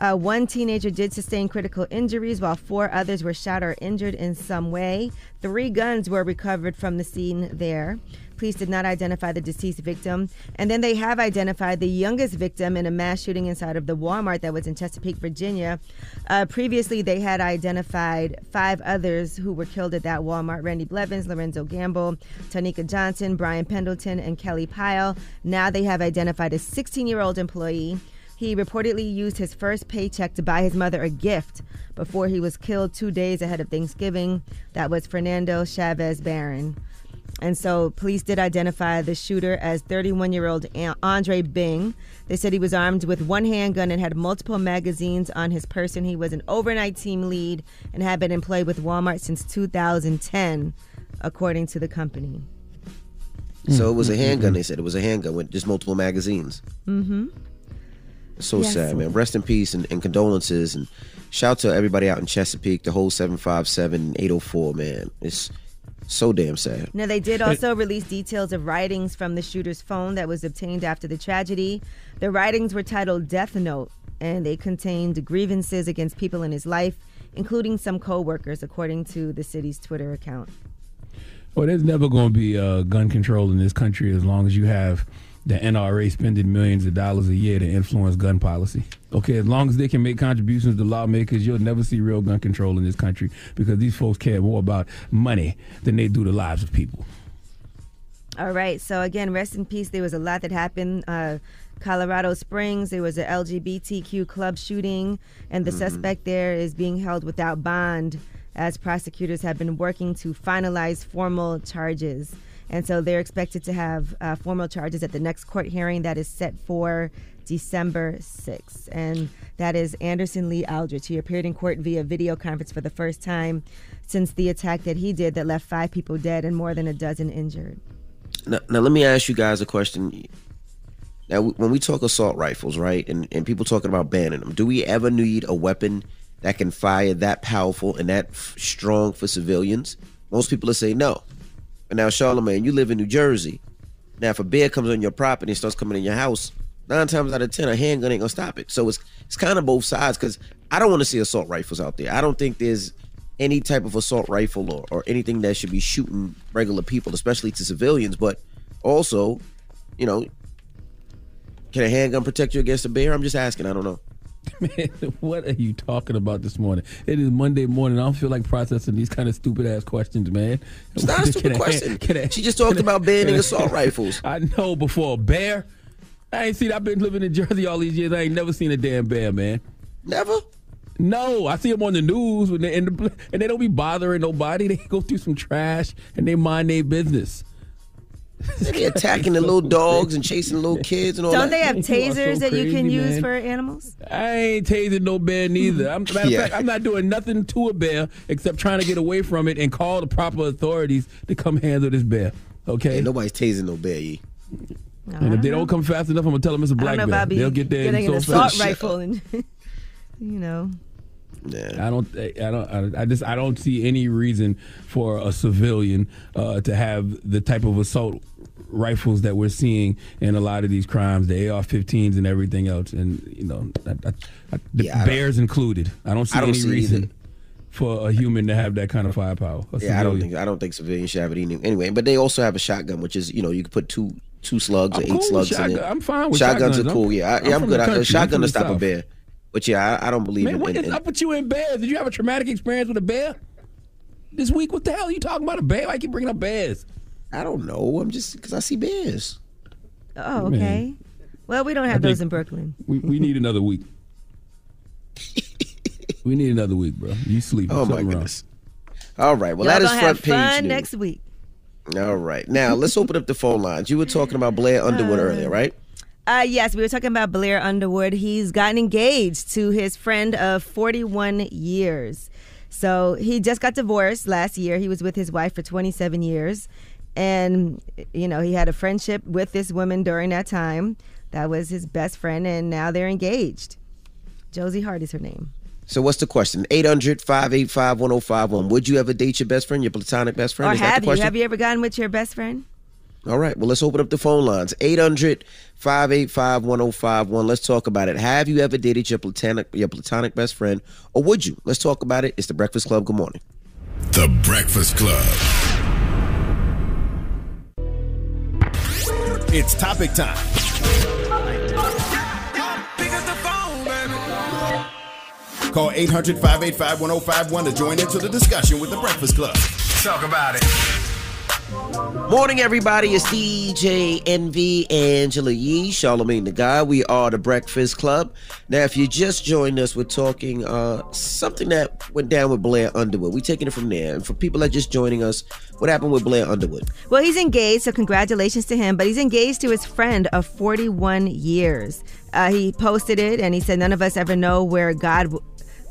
Uh, one teenager did sustain critical injuries, while four others were shot or injured in some way. Three guns were recovered from the scene there. Police did not identify the deceased victim. And then they have identified the youngest victim in a mass shooting inside of the Walmart that was in Chesapeake, Virginia. Uh, previously, they had identified five others who were killed at that Walmart Randy Blevins, Lorenzo Gamble, Tanika Johnson, Brian Pendleton, and Kellie Pyle. Now they have identified a 16 year old employee. He reportedly used his first paycheck to buy his mother a gift before he was killed two days ahead of Thanksgiving. That was Fernando Chavez Barron. And so police did identify the shooter as 31 year old Andre Bing. They said he was armed with one handgun and had multiple magazines on his person. He was an overnight team lead and had been employed with Walmart since 2010, according to the company. So it was a handgun. They said it was a handgun with just multiple magazines. Mm-hmm. So Yes. sad, man. Rest in peace and, and condolences and shout to everybody out in Chesapeake, the whole 757 804, man. It's so damn sad. Now, they did also release details of writings from the shooter's phone that was obtained after the tragedy. The writings were titled Death Note, and they contained grievances against people in his life, including some co workers, according to the city's Twitter account. Well, there's never going to be uh, gun control in this country as long as you have the NRA spending millions of dollars a year to influence gun policy. Okay, as long as they can make contributions to lawmakers, you'll never see real gun control in this country because these folks care more about money than they do the lives of people. All right. So again, rest in peace. There was a lot that happened. Uh, Colorado Springs, there was an LGBTQ club shooting, and the Mm-hmm. suspect there is being held without bond as prosecutors have been working to finalize formal charges. And so they're expected to have uh, formal charges at the next court hearing that is set for December 6th. And that is Anderson Lee Aldrich. He appeared in court via video conference for the first time since the attack that he did that left five people dead and more than a dozen injured. Now, now let me ask you guys a question. Now, when we talk assault rifles, right, and, and people talking about banning them, do we ever need a weapon that can fire that powerful and that f- strong for civilians? Most people will say no. Now, Charlamagne, you live in New Jersey. Now, if a bear comes on your property and starts coming in your house, nine times out of ten, a handgun ain't gonna stop it. So it's it's kind of both sides because I don't want to see assault rifles out there. I don't think there's any type of assault rifle or, or anything that should be shooting regular people, especially to civilians. But also, you know, can a handgun protect you against a bear? I'm just asking. I don't know. Man, what are you talking about this morning? It is Monday morning. I don't feel like processing these kind of stupid ass questions, man. It's not a stupid question. can I- She just talked about banning assault rifles. I know before a bear. I ain't seen. I've been living in Jersey all these years. I ain't never seen a damn bear, man. Never. No, I see them on the news when they in the, and they don't be bothering nobody. They go through some trash and they mind their business. They be attacking the little dogs and chasing little kids and all that. Don't that. they have tasers so that you can crazy, use man. for animals? I ain't tasing no bear neither. I'm, matter Yeah. of fact, I'm not doing nothing to a bear except trying to get away from it and call the proper authorities to come handle this bear. Okay. Ain't nobody's tasing no bear. Ye. and if they don't come fast enough, I'm gonna tell them it's a I black don't know bear. about They'll get there getting so an assault fast. rifle and you know. Yeah. I don't. I don't. I just. I don't see any reason for a civilian uh, to have the type of assault rifles that we're seeing in a lot of these crimes, the AR-15s and everything else, and you know, I, I, I, the Yeah, I bears included. I don't see I don't any see reason either. for a human to have that kind of firepower. Yeah, I don't think I don't think civilians should have it any- anyway. But they also have a shotgun, which is you know you can put two two slugs I'm or eight cool slugs in it. I'm fine with shotguns. shotguns. are cool. I'm- yeah, I, I'm yeah, I'm good. the I, country. a I'm shotgun to stop a bear. But yeah, I, I don't believe Man, in, what in, is in- up with you and bears? Did you have a traumatic experience with a bear this week? What the hell are you talking about? A bear? Why you keep bringing up bears? I don't know. I'm just because I see bears. Oh, Man. okay. Well, we don't I have those in Brooklyn. We, we need another week. we need another week, bro. You sleep. Oh my Something wrong. goodness. All right. Well, Y'all that is gonna front have page fun news. next week. All right. Now let's open up the phone lines. You were talking about Blair Underwood earlier, right? Uh, yes, we were talking about Blair Underwood. He's gotten engaged to his friend of 41 years. So he just got divorced last year. He was with his wife for 27 years. And, you know, he had a friendship with this woman during that time. That was his best friend. And now they're engaged. Josie Hart is her name. So what's the question? 800-585-1051. Would you ever date your best friend, your platonic best friend? Or Is that have the you? question? Have you ever gotten with your best friend? All right. Well, let's open up the phone lines. 800-585-1051. Let's talk about it. Have you ever dated your platonic your platonic best friend or would you? Let's talk about it. It's the Breakfast Club. Good morning. The Breakfast Club. It's topic time. Call 800 585 1051 to join into the discussion with The Breakfast Club. Talk about it. Morning, everybody. It's DJ Envy Angela Yee, Charlamagne the Guy. We are the Breakfast Club. Now, if you just joined us, we're talking uh, something that went down with Blair Underwood. We're taking it from there. And for people that just joining us, what happened with Blair Underwood? Well, he's engaged, so congratulations to him. But he's engaged to his friend of 41 years. Uh, he posted it and he said, None of us ever know where God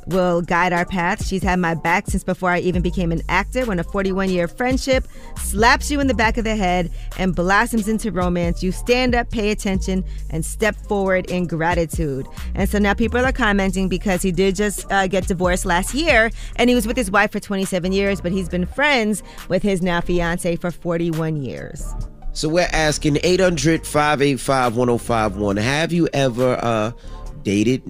will guide our path. She's had my back since before I even became an actor. When a 41 year friendship slaps you in the back of the head and blossoms into romance, you stand up, pay attention, and step forward in gratitude. And so now people are commenting because he did just uh, get divorced last year and he was with his wife for 27 years, but he's been friends with his now fiance for 41 years. So we're asking 800 585 1051. Have you ever uh, dated,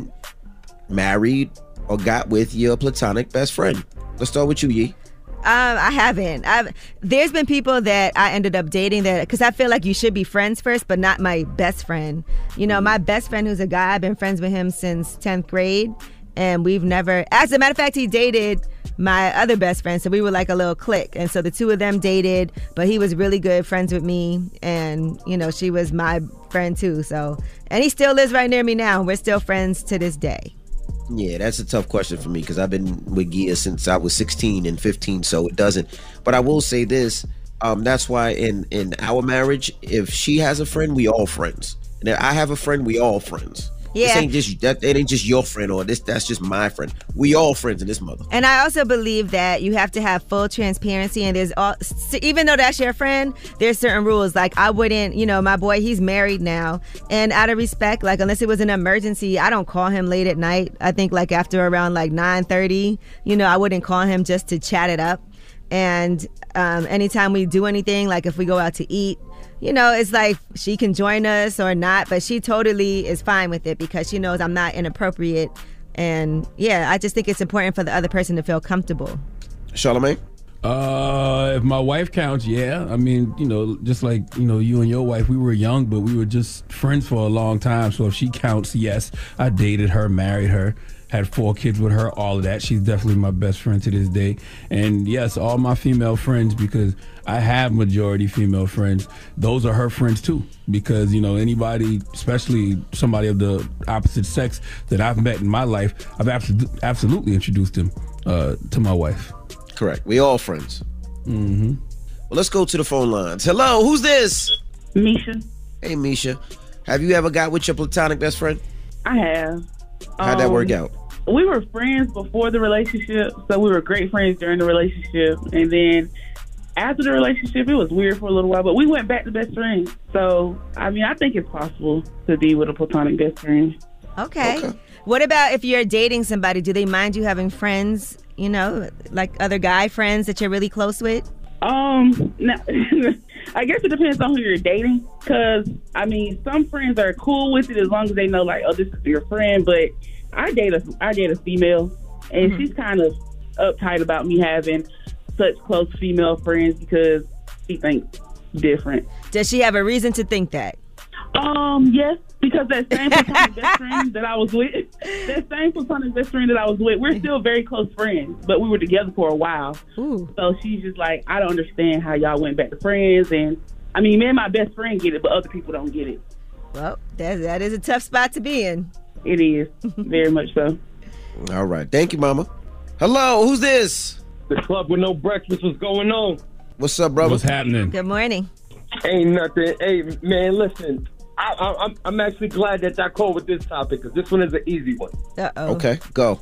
married, or got with your platonic best friend? Let's start with you, Yee. Um, I haven't. I've there's been people that I ended up dating that because I feel like you should be friends first, but not my best friend. You know, my best friend who's a guy. I've been friends with him since tenth grade, and we've never. As a matter of fact, he dated my other best friend, so we were like a little clique, and so the two of them dated. But he was really good friends with me, and you know, she was my friend too. So, and he still lives right near me now. We're still friends to this day. Yeah, that's a tough question for me because I've been with Gia since I was 16 and 15, so it doesn't. But I will say this: um, that's why in in our marriage, if she has a friend, we all friends, and if I have a friend, we all friends. This Yeah. ain't just that. It ain't just your friend or this. That's just my friend. We all friends in this mother. And I also believe that you have to have full transparency. And there's all, even though that's your friend, there's certain rules. Like I wouldn't, you know, my boy, he's married now, and out of respect, like unless it was an emergency, I don't call him late at night. I think like after around like nine thirty, you know, I wouldn't call him just to chat it up. And um, anytime we do anything, like if we go out to eat, you know, it's like she can join us or not, but she totally is fine with it because she knows I'm not inappropriate. And yeah, I just think it's important for the other person to feel comfortable. Charlamagne. Uh, if my wife counts, yeah. I mean, you know, just like you know, you and your wife, we were young, but we were just friends for a long time. So if she counts, yes, I dated her, married her, had four kids with her, all of that. She's definitely my best friend to this day. And yes, all my female friends, because I have majority female friends, those are her friends too. Because you know, anybody, especially somebody of the opposite sex that I've met in my life, I've absolutely absolutely introduced them uh, to my wife. Correct. We all friends. Mm-hmm. Well, let's go to the phone lines. Hello, who's this? Misha. Hey, Misha. Have you ever got with your platonic best friend? I have. How'd that Um, work out? We were friends before the relationship, so we were great friends during the relationship, and then after the relationship, it was weird for a little while, but we went back to best friends. So, I mean, I think it's possible to be with a platonic best friend. Okay. What about if you're dating somebody? Do they mind you having friends, you know, like other guy friends that you're really close with? Um, now, I guess it depends on who you're dating. Cause I mean, some friends are cool with it as long as they know, like, oh, this is your friend. But I date a, I date a female, and she's kind of uptight about me having such close female friends because she thinks different. Does she have a reason to think that? Um, yes, because that same platonic best friend that I was with, that same platonic best friend that I was with, we're still very close friends, but we were together for a while. Ooh. So she's just like, I don't understand how y'all went back to friends, and I mean, me and my best friend get it, but other people don't get it. Well, that, that is a tough spot to be in. It is very much so. All right. Thank you, Mama. Hello, who's this? The club with no breakfast. What's going on? What's up, brother? What's happening? Good morning. Ain't nothing. Hey, man, listen. I, I, I'm, I'm actually glad that I called with this topic because this one is an easy one. Uh oh. Okay, go.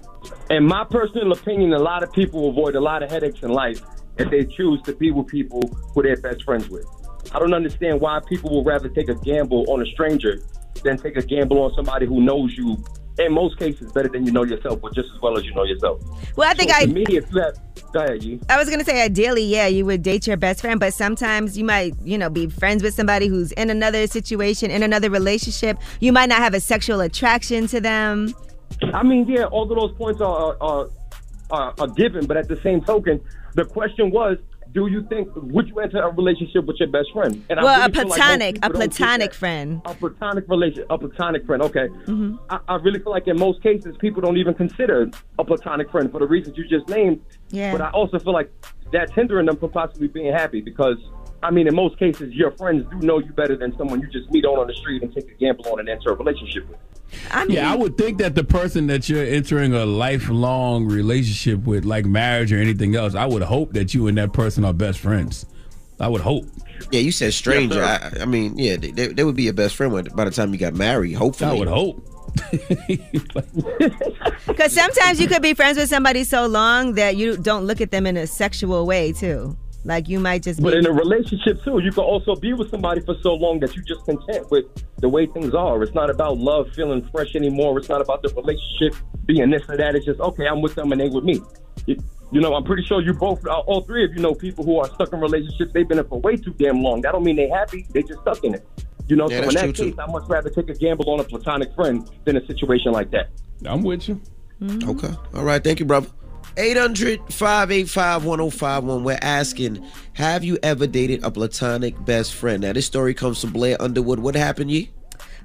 In my personal opinion, a lot of people avoid a lot of headaches in life if they choose to be with people who they're best friends with. I don't understand why people would rather take a gamble on a stranger than take a gamble on somebody who knows you in most cases, better than you know yourself, or just as well as you know yourself. Well, I think So I- me, if you have, go ahead, you. I was gonna say ideally, yeah, you would date your best friend, but sometimes you might, you know, be friends with somebody who's in another situation, in another relationship. You might not have a sexual attraction to them. I mean, yeah, all of those points are are, are are given, but at the same token, the question was, do you think would you enter a relationship with your best friend? And I well, a really like platonic, a people don't get platonic friend. A platonic relation, a platonic friend. Okay, Mm-hmm. I, I really feel like in most cases people don't even consider a platonic friend for the reasons you just named. Yeah. But I also feel like that's hindering them from possibly being happy because. I mean, in most cases, your friends do know you better than someone you just meet on on the street and take a gamble on and enter a relationship with. Yeah, I would think that the person that you're entering a lifelong relationship with, like marriage or anything else, I would hope that you and that person are best friends. I would hope. Yeah, you said stranger. Yes, I, I mean, yeah, they, they, they would be your best friend by the time you got married. Hopefully, I would hope. Because sometimes you could be friends with somebody so long that you don't look at them in a sexual way too. Like you might just. But be, in a relationship too, you can also be with somebody for so long that you're just content with the way things are. It's not about love feeling fresh anymore. It's not about the relationship being this or that. It's just okay, I'm with them and they with me. You, you know, I'm pretty sure you both, uh, all three of you know people who are stuck in relationships. They've been in for way too damn long. That don't mean they happy. They just stuck in it. You know, Yeah, so in that case, too. I'd much rather take a gamble on a platonic friend than a situation like that. I'm with you. Okay. All right. Thank you, brother. 800 585 1051. We're asking Have you ever dated a platonic best friend? Now, this story comes from Blair Underwood. What happened, Yee?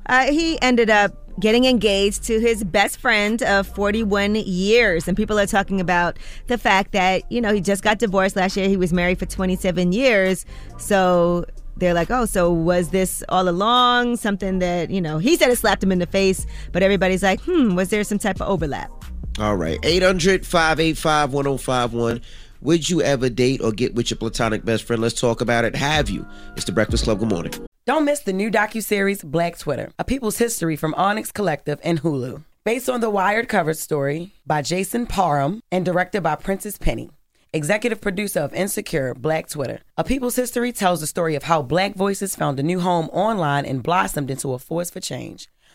Uh, he ended up getting engaged to his best friend of 41 years. And people are talking about the fact that, you know, he just got divorced last year. He was married for 27 years. So they're like, oh, so was this all along something that, you know, he said it slapped him in the face, but everybody's like, hmm, was there some type of overlap? All right. 800 585 1051. Would you ever date or get with your platonic best friend? Let's talk about it. Have you? It's the Breakfast Club. Good morning. Don't miss the new docuseries Black Twitter, A People's History from Onyx Collective and Hulu. Based on the Wired cover story by Jason Parham and directed by Prentice Penny. Executive producer of Insecure, Black Twitter. A People's History tells the story of how black voices found a new home online and blossomed into a force for change,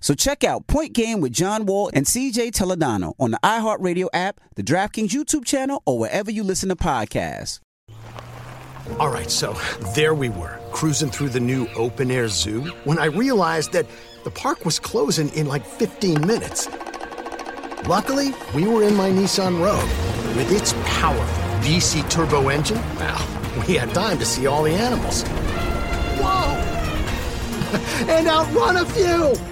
So check out Point Game with John Wall and CJ Toledano on the iHeartRadio app, the DraftKings YouTube channel, or wherever you listen to podcasts. All right, so there we were, cruising through the new open air zoo when I realized that the park was closing in like 15 minutes. Luckily, we were in my Nissan Rogue. With its powerful VC turbo engine, well, we had time to see all the animals. Whoa! and outrun a few!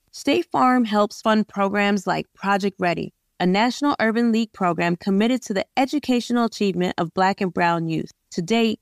State Farm helps fund programs like Project Ready, a National Urban League program committed to the educational achievement of Black and Brown youth. To date,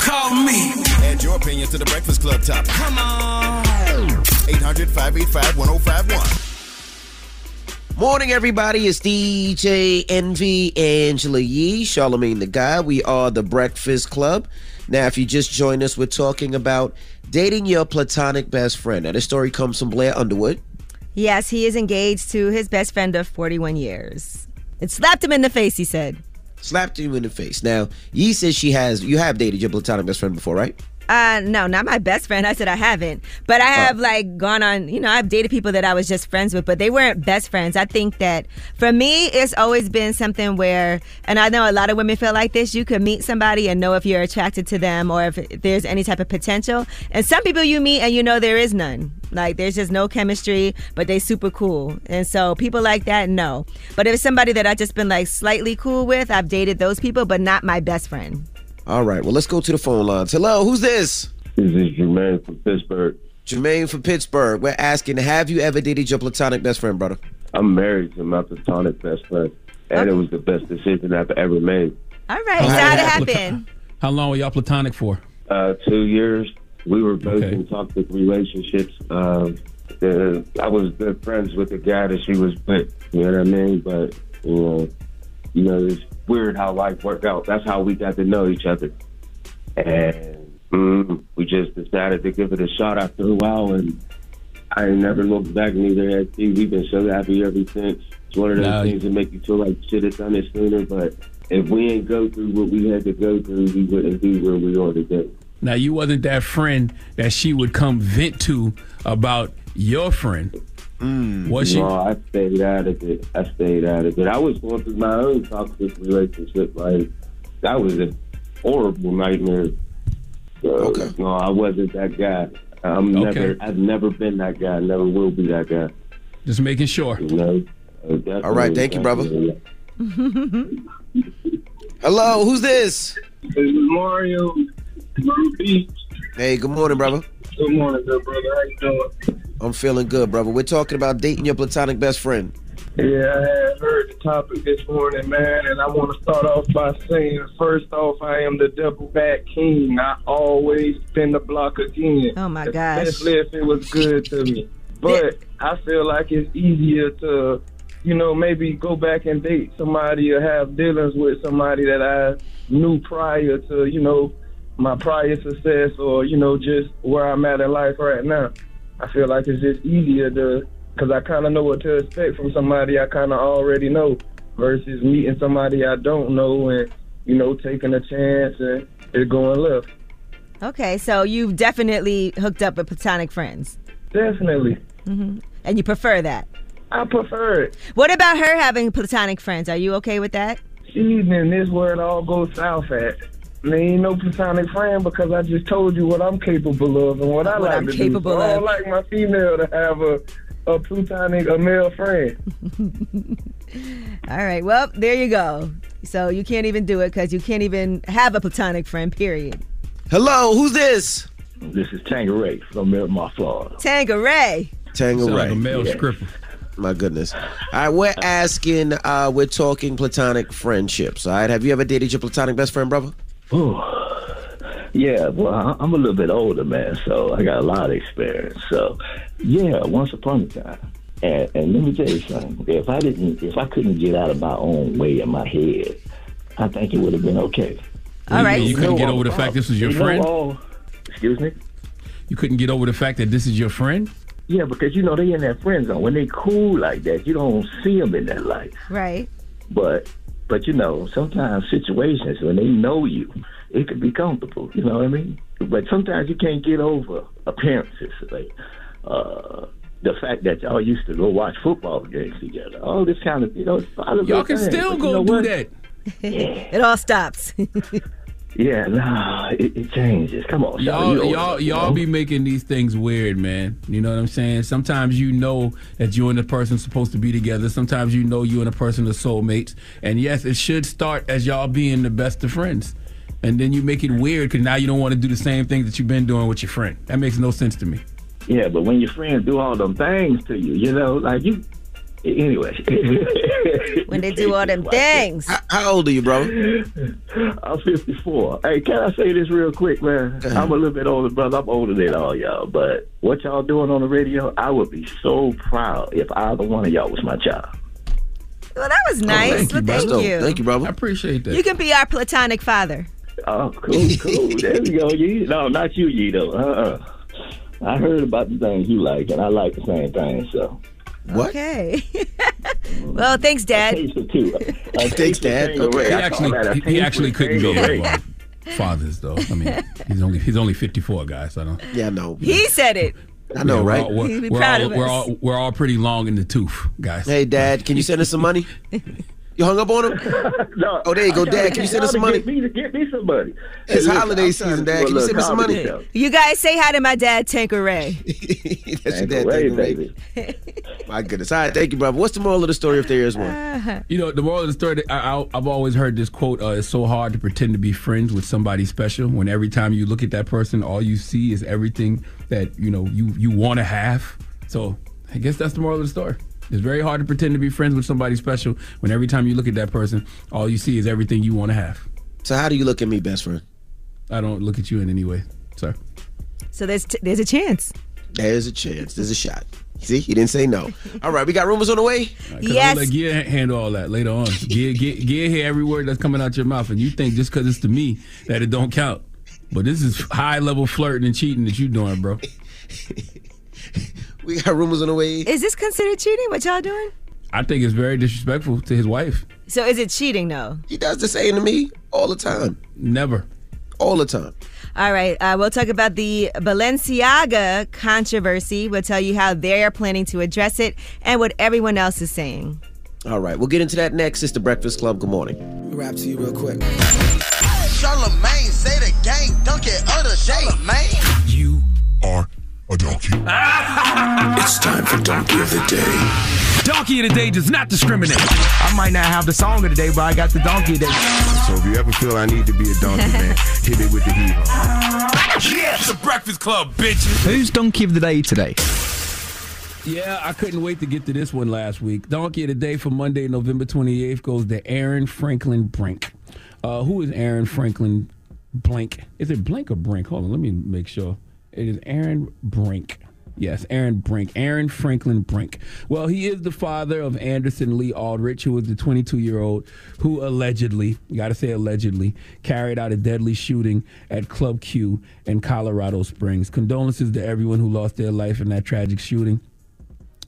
Call me. Add your opinion to the Breakfast Club topic. Come on. 800 585 1051. Morning, everybody. It's DJ Envy, Angela Yee, Charlamagne the Guy. We are the Breakfast Club. Now, if you just joined us, we're talking about dating your platonic best friend. Now, this story comes from Blair Underwood. Yes, he is engaged to his best friend of 41 years. It slapped him in the face, he said. Slapped you in the face. Now, Yee says she has, you have dated your platonic best friend before, right? Uh, no, not my best friend. I said I haven't, but I have like gone on. You know, I've dated people that I was just friends with, but they weren't best friends. I think that for me, it's always been something where, and I know a lot of women feel like this. You could meet somebody and know if you're attracted to them or if there's any type of potential. And some people you meet and you know there is none. Like there's just no chemistry, but they super cool. And so people like that, no. But if it's somebody that I've just been like slightly cool with, I've dated those people, but not my best friend. All right, well, let's go to the phone lines. Hello, who's this? This is Jermaine from Pittsburgh. Jermaine from Pittsburgh. We're asking, have you ever dated your platonic best friend, brother? I'm married to my platonic best friend, and it was the best decision I've ever made. All right, so how'd it happen? How long were y'all platonic for? Uh, two years. We were both Okay. in toxic relationships. Uh, the, I was good friends with the guy that she was with. You know what I mean? But you know, you know, it's weird how life worked out. That's how we got to know each other, and mm, we just decided to give it a shot after a while. And I never looked back. Neither has she. We've been so happy ever since. It's one of those Now- things that make you feel like should have done it sooner. But if we ain't go through what we had to go through, we wouldn't be where we are today. Now you wasn't that friend that she would come vent to about your friend. Was she? No, I stayed out of it. I stayed out of it. I was going through my own toxic relationship. Like that was a horrible nightmare. So, No, I wasn't that guy. I'm Okay. never. I've never been that guy. Never will be that guy. Just making sure. You know. Uh, All right, thank you, brother. Hello, who's this? This is Mario. Beach. Hey, good morning, brother. Good morning, good brother. How you doing? I'm feeling good, brother. We're talking about dating your platonic best friend. Yeah, I heard the topic this morning, man, and I want to start off by saying, first off, I am the double back king. I always spin the block again. Oh my gosh. Especially if it was good to me. But I feel like it's easier to, you know, maybe go back and date somebody or have dealings with somebody that I knew prior to, you know, my prior success or, you know, just where I'm at in life right now. I feel like it's just easier to, because I kind of know what to expect from somebody I kind of already know versus meeting somebody I don't know and, you know, taking a chance and it going left. Okay, so you've definitely hooked up with platonic friends. Definitely. hmm And you prefer that? I prefer it. What about her having platonic friends? Are you okay with that? Evening, this where it all goes south at. There ain't no platonic friend because I just told you what I'm capable of and what I What like I'm to capable do. So I don't like my female to have a, a platonic, a male friend. All right, well, there you go. So you can't even do it because you can't even have a platonic friend, period. Hello, who's this? This is Tanqueray from Miramar, Florida. Tanqueray. Tango Sound like Ray. a male Yeah. scripper. My goodness. All right, we're asking, uh, we're talking platonic friendships. All right, have you ever dated your platonic best friend, brother? Ooh. Yeah, well, I- I'm a little bit older, man, so I got a lot of experience. So, yeah, once upon a time. And, and let me tell you something. If I didn't, if I couldn't get out of my own way in my head, I think it would have been okay. All right. You couldn't get over the fact this was your You friend? all- excuse me? You couldn't get over the fact that this is your friend? Yeah, because you know they in that friend zone. When they cool like that, you don't see them in that light. Right. But but you know, sometimes situations when they know you, it could be comfortable. You know what I mean? But sometimes you can't get over appearances, like uh, the fact that y'all used to go watch football games together. All this kind of you know, it's part of Y'all the can thing. still But you go know do what? that. it all stops. Yeah, nah, it, it changes. Come on, Y'all, y'all, y'all know? be making these things weird, man. You know what I'm saying? Sometimes you know that you and the person supposed to be together. Sometimes you know you and a person are soulmates. And yes, it should start as y'all being the best of friends. And then you make it weird because now you don't want to do the same thing that you've been doing with your friend. That makes no sense to me. Yeah, but when your friends do all them things to you, you know, like you. Anyway, when they do all them things. How old are you, bro? I'm 54. Hey, can I say this real quick, man? I'm a little bit older, brother. I'm older than all y'all, but what y'all doing on the radio, I would be so proud if either one of y'all was my child. Well, that was oh, nice. well, thank you. Thank you, brother. I appreciate that. You can be our platonic father. Oh, cool, cool. there we go, Yee. No, not you, Yee, though. Uh-uh. I heard about the things you like, and I like the same things, so. Okay. well, thanks, Dad. Thanks, Dad. He actually, he, he actually couldn't be any of our fathers, though. I mean, he's only he's only 54, guys. So I don't. Yeah, no. know. He said it. I know, Yeah, we're right? all- We're, we're all, we're all we're all pretty long in the tooth, guys. Hey, Dad, can you send us some money? You hung up on him? no, oh, there you go, Dad. Can you send us some money? Get me, get me some money. It's Hey, holiday I'm season, Dad. do a Can you send me some money? show. You guys say hi to my dad, Tanqueray. That's your dad, Tanqueray, baby. baby. My goodness. All right, thank you, brother. What's the moral of the story if there is one? You know, the moral of the story, I, I, I've always heard this quote, uh, it's so hard to pretend to be friends with somebody special when every time you look at that person, all you see is everything that, you know, you, you want to have. So I guess that's the moral of the story. It's very hard to pretend to be friends with somebody special when every time you look at that person, all you see is everything you want to have. So how do you look at me, best friend? I don't look at you in any way, sir. So there's t- there's a chance. There's a chance. There's a shot. See, he didn't say no. All right, we got rumors on the way. Because I'm gonna let Gia handle all that later on. Gia, Gia, Gia hear every word that's coming out your mouth, and you think just because it's to me that it don't count. But this is high level flirting and cheating that you're doing, bro. We got rumors on the way. Is this considered cheating? What y'all doing? I think it's very disrespectful to his wife. So is it cheating though? He does the same to me all the time. Never. All the time. All right, uh, we'll talk about the Balenciaga controversy. We'll tell you how they are planning to address it and what everyone else is saying. All right, we'll get into that next. It's the Breakfast Club. Good morning. Rap to you real quick. Charlamagne say the game, dunk it other day, man. You are a donkey. It's time for Donkey of the Day. Donkey of the Day does not discriminate. I might not have the song of the day, but I got the donkey of the day. So if you ever feel I need to be a donkey, man, hit me with the heat. Yeah, it's the Breakfast Club, bitches. Who's Donkey of the Day today? Yeah, I couldn't wait to get to this one last week. Donkey of the Day for Monday, November 28th goes to Aaron Franklin Brink. Uh, who is Aaron Franklin Blank? Is it Blank or Brink? Hold on, let me make sure. It is Aaron Brink. Yes, Aaron Brink. Aaron Franklin Brink. Well, he is the father of Anderson Lee Aldrich, who was the 22 year old who allegedly, you got to say allegedly, carried out a deadly shooting at Club Q in Colorado Springs. Condolences to everyone who lost their life in that tragic shooting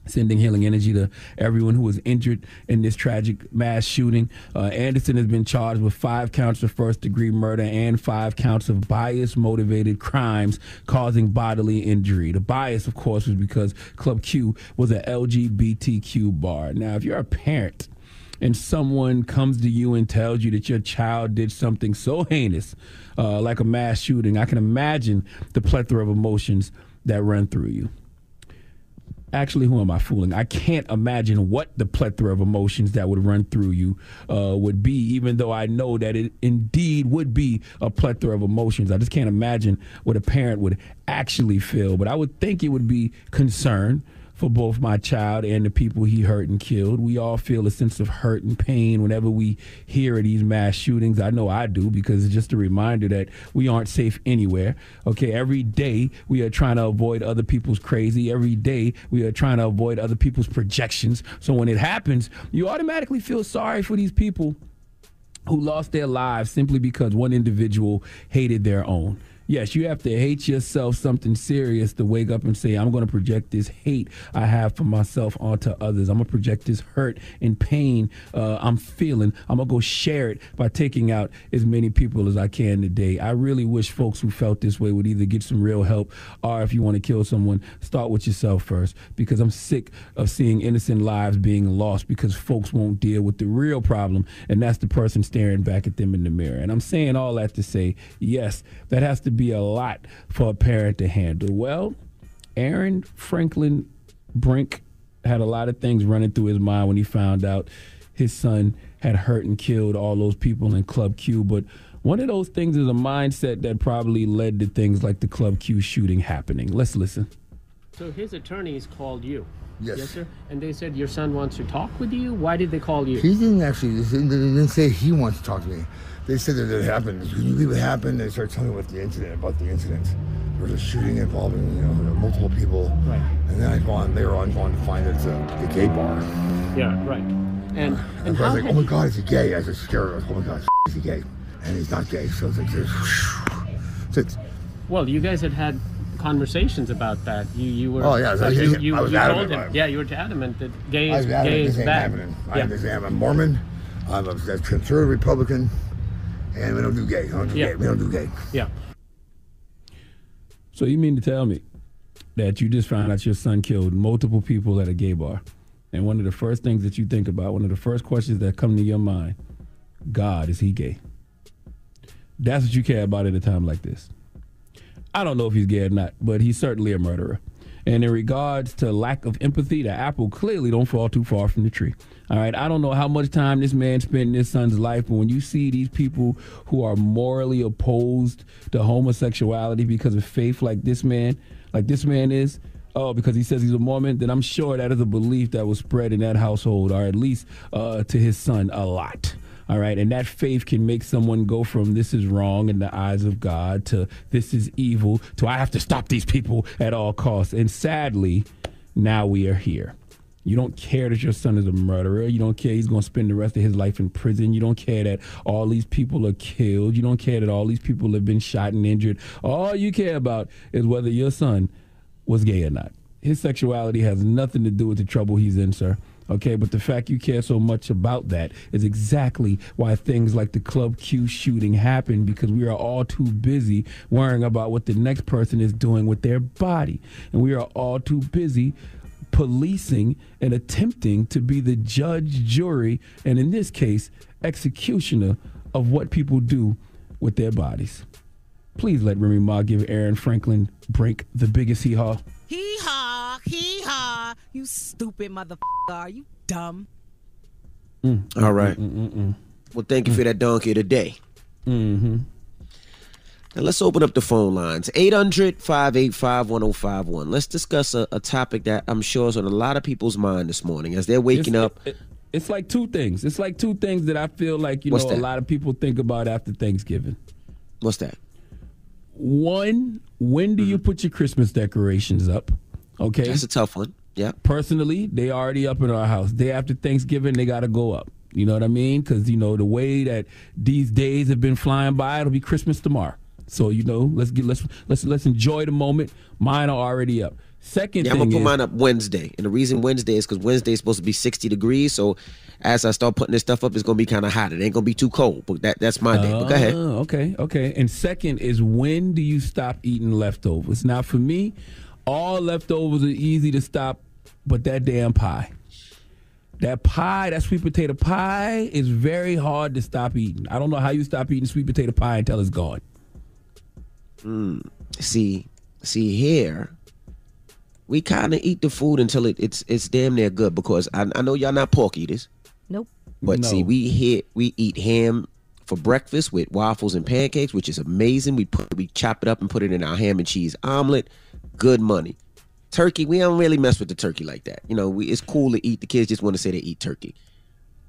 sending healing energy to everyone who was injured in this tragic mass shooting. Uh, Anderson has been charged with five counts of first degree murder and five counts of bias motivated crimes causing bodily injury. The bias, of course, was because Club Q was an LGBTQ bar. Now, if you're a parent, and someone comes to you and tells you that your child did something so heinous, uh, like a mass shooting, I can imagine the plethora of emotions that run through you actually who am i fooling? I can't imagine what the plethora of emotions that would run through you uh, would be even though i know that it indeed would be a plethora of emotions. I just can't imagine what a parent would actually feel but i would think it would be concern for both my child and the people he hurt and killed. We all feel a sense of hurt and pain whenever we hear of these mass shootings. I know I do because it's just a reminder that we aren't safe anywhere. Okay, every day we are trying to avoid other people's crazy. Every day we are trying to avoid other people's projections. So when it happens, you automatically feel sorry for these people who lost their lives simply because one individual hated their own. Yes, you have to hate yourself something serious to wake up and say, I'm going to project this hate I have for myself onto others. I'm going to project this hurt and pain uh, I'm feeling. I'm going to go share it by taking out as many people as I can today. I really wish folks who felt this way would either get some real help or if you want to kill someone, start with yourself first because I'm sick of seeing innocent lives being lost because folks won't deal with the real problem, and that's the person staring back at them in the mirror. And I'm saying all that to say, yes, that has to be a lot for a parent to handle. Well, Aaron Franklin Brink had a lot of things running through his mind when he found out his son had hurt and killed all those people in Club Q. But one of those things is a mindset that probably led to things like the Club Q shooting happening. Let's listen. So his attorneys called you. Yes. sir. And they said your son wants to talk with you. Why did they call you? He didn't actually. They didn't say he wants to talk to me. They said that it happened. Can you believe it happened? They started telling me about the incident. About the incident. There was a shooting involving you know multiple people. Right. And then I go on. Later on, going to find it's a, a gay bar. Yeah, right. And And and I was like, oh my god, is he gay? I was scared. I was, oh my god, is he gay? And he's not gay. So it's like this. It's, Well, you guys had had conversations about that. You you were. Oh, yeah, uh, so you, you, I was you adamant told him. Yeah, you were adamant that gay is, I was adamant gay this is ain't bad. happening. I'm, Yeah. I'm a Mormon. I'm a conservative Republican, and we don't do gay. We don't do Yeah. gay. We don't do gay. Yeah. So you mean to tell me that you just found out your son killed multiple people at a gay bar, and one of the first things that you think about, one of the first questions that come to your mind, God, is he gay? That's what you care about at a time like this. I don't know if he's gay or not, but he's certainly a murderer. And in regards to lack of empathy, the apple clearly don't fall too far from the tree. All right, I don't know how much time this man spent in his son's life, but when you see these people who are morally opposed to homosexuality because of faith, like this man, like this man is, oh, because he says he's a Mormon, then I'm sure that is a belief that was spread in that household, or at least uh, to his son, a lot. All right. And that faith can make someone go from this is wrong in the eyes of God to this is evil to I have to stop these people at all costs. And sadly, now we are here. You don't care that your son is a murderer. You don't care he's going to spend the rest of his life in prison. You don't care that all these people are killed. You don't care that all these people have been shot and injured. All you care about is whether your son was gay or not. His sexuality has nothing to do with the trouble he's in, sir. Okay, but the fact you care so much about that is exactly why things like the Club Q shooting happen because we are all too busy worrying about what the next person is doing with their body. And we are all too busy policing and attempting to be the judge, jury, and in this case, executioner of what people do with their bodies. Please let Remy Ma give Aaron Franklin Brink the biggest hee haw. Hee haw, hee haw. You stupid motherfucker. Are you dumb? Mm. All right. Mm, mm, well, thank you for that donkey today. Mm-hmm. Now let's open up the phone lines 800 585 1051. Let's discuss a, a topic that I'm sure is on a lot of people's mind this morning as they're waking It's- up. it- it's like two things. It's like two things that I feel like you What's know that? a lot of people think about after Thanksgiving. What's that? One, when do you mm-hmm. put your Christmas decorations up? Okay, That's a tough one. Yeah. Personally, they already up in our house. Day after Thanksgiving, they got to go up. You know what I mean? Because you know the way that these days have been flying by, it'll be Christmas tomorrow. So you know, let's get let's let's let's enjoy the moment. Mine are already up. Second Yeah, I'm gonna put is, mine up Wednesday, and the reason Wednesday is because Wednesday is supposed to be 60 degrees. So as I start putting this stuff up, it's gonna be kind of hot. It ain't gonna be too cold, but that that's my day. But go ahead. Oh, Okay, okay. And second is when do you stop eating leftovers? Now, for me, all leftovers are easy to stop, but that damn pie. That pie, that sweet potato pie, is very hard to stop eating. I don't know how you stop eating sweet potato pie until it's gone. Mm. See, see here, we kind of eat the food until it, it's it's damn near good because I, I know y'all not pork eaters, Nope. but No. see, we hit we eat ham for breakfast with waffles and pancakes, which is amazing. We put we chop it up and put it in our ham and cheese omelet. Good money. Turkey, we don't really mess with the turkey like that. You know, we, it's cool to eat. The kids just want to say they eat turkey,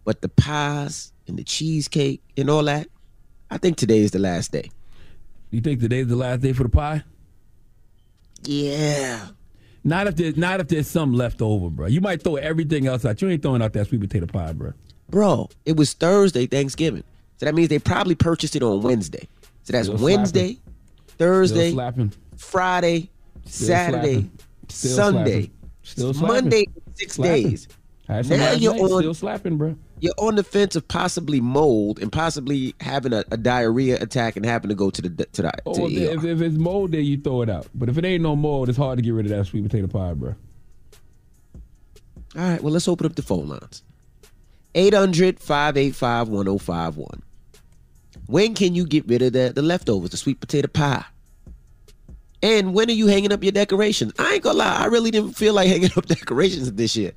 but the pies and the cheesecake and all that, I think today is the last day. You think today's the last day for the pie? Yeah. Not if there's not if there's some left over, bro. You might throw everything else out. You ain't throwing out that sweet potato pie, bro. Bro, it was Thursday, Thanksgiving. So that means they probably purchased it on Wednesday. So that's Still Wednesday, slapping. Thursday. Friday, Still Saturday, Sunday, slapping. Still slapping. Monday, six Slapping. days. Now you're on- still slapping, bro. You're on the fence of possibly mold and possibly having a, a diarrhea attack and having to go to the to the Oh, to well, the if, if it's mold, then you throw it out. But if it ain't no mold, it's hard to get rid of that sweet potato pie, bro. All right, well, let's open up the phone lines. 800 585 1051. When can you get rid of the, the leftovers, the sweet potato pie? And when are you hanging up your decorations? I ain't gonna lie, I really didn't feel like hanging up decorations this year.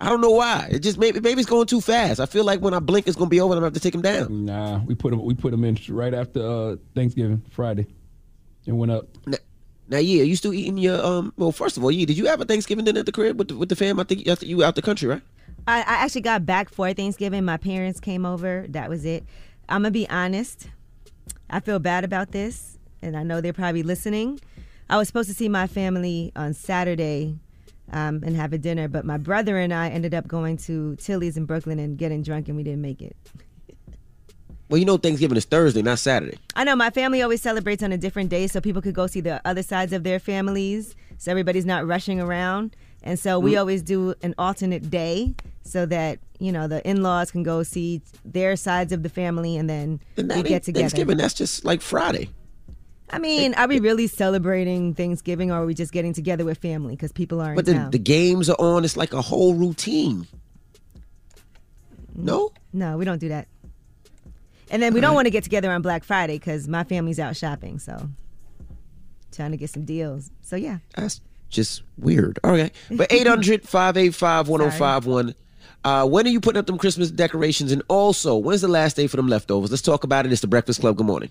I don't know why. It just maybe maybe it's going too fast. I feel like when I blink, it's gonna be over and I'm gonna have to take him down. Nah, we put him we put them in right after uh, Thanksgiving Friday. and went up. Now, now, yeah, you still eating your um? Well, first of all, yeah, did you have a Thanksgiving dinner at the crib with the, with the fam? I think you you out the country, right? I, I actually got back for Thanksgiving. My parents came over. That was it. I'm gonna be honest. I feel bad about this, and I know they're probably listening. I was supposed to see my family on Saturday um, and have a dinner, but my brother and I ended up going to Tilly's in Brooklyn and getting drunk, and we didn't make it. Well, you know, Thanksgiving is Thursday, not Saturday. I know my family always celebrates on a different day, so people could go see the other sides of their families, so everybody's not rushing around. And so we Mm. always do an alternate day so that you know the in-laws can go see their sides of the family, and then And we get together. Thanksgiving, that's just like Friday. I mean, are we really celebrating Thanksgiving, or are we just getting together with family because people are in But the, the games are on. It's like a whole routine. No? No, we don't do that. And then we don't want to get together on Black Friday because my family's out shopping, so trying to get some deals. So yeah. That's just weird. Okay. But 800 585 1051. Uh, when are you putting up them Christmas decorations? And also, when's the last day for them leftovers? Let's talk about it. It's the Breakfast Club. Good morning.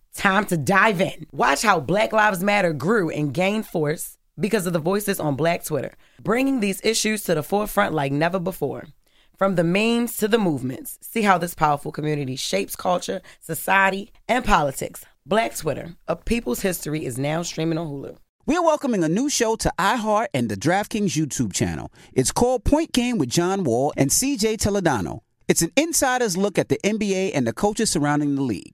time to dive in. Watch how Black Lives Matter grew and gained force because of the voices on Black Twitter, bringing these issues to the forefront like never before. From the memes to the movements, see how this powerful community shapes culture, society, and politics. Black Twitter, a people's history, is now streaming on Hulu. We're welcoming a new show to iHeart and the DraftKings YouTube channel. It's called Point Game with John Wall and CJ Toledano. It's an insider's look at the NBA and the coaches surrounding the league.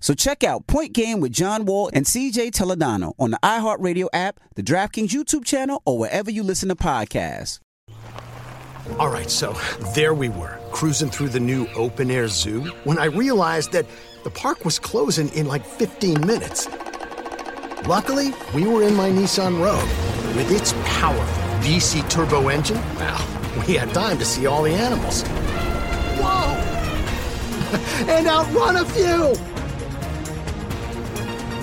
So check out Point Game with John Wall and CJ Toledano on the iHeartRadio app, the DraftKings YouTube channel, or wherever you listen to podcasts. All right, so there we were, cruising through the new open air zoo, when I realized that the park was closing in like 15 minutes. Luckily, we were in my Nissan Rogue. With its powerful VC turbo engine, well, we had time to see all the animals. Whoa! and outrun a few!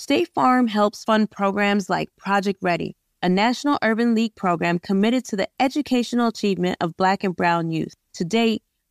State Farm helps fund programs like Project Ready, a National Urban League program committed to the educational achievement of Black and Brown youth. To date,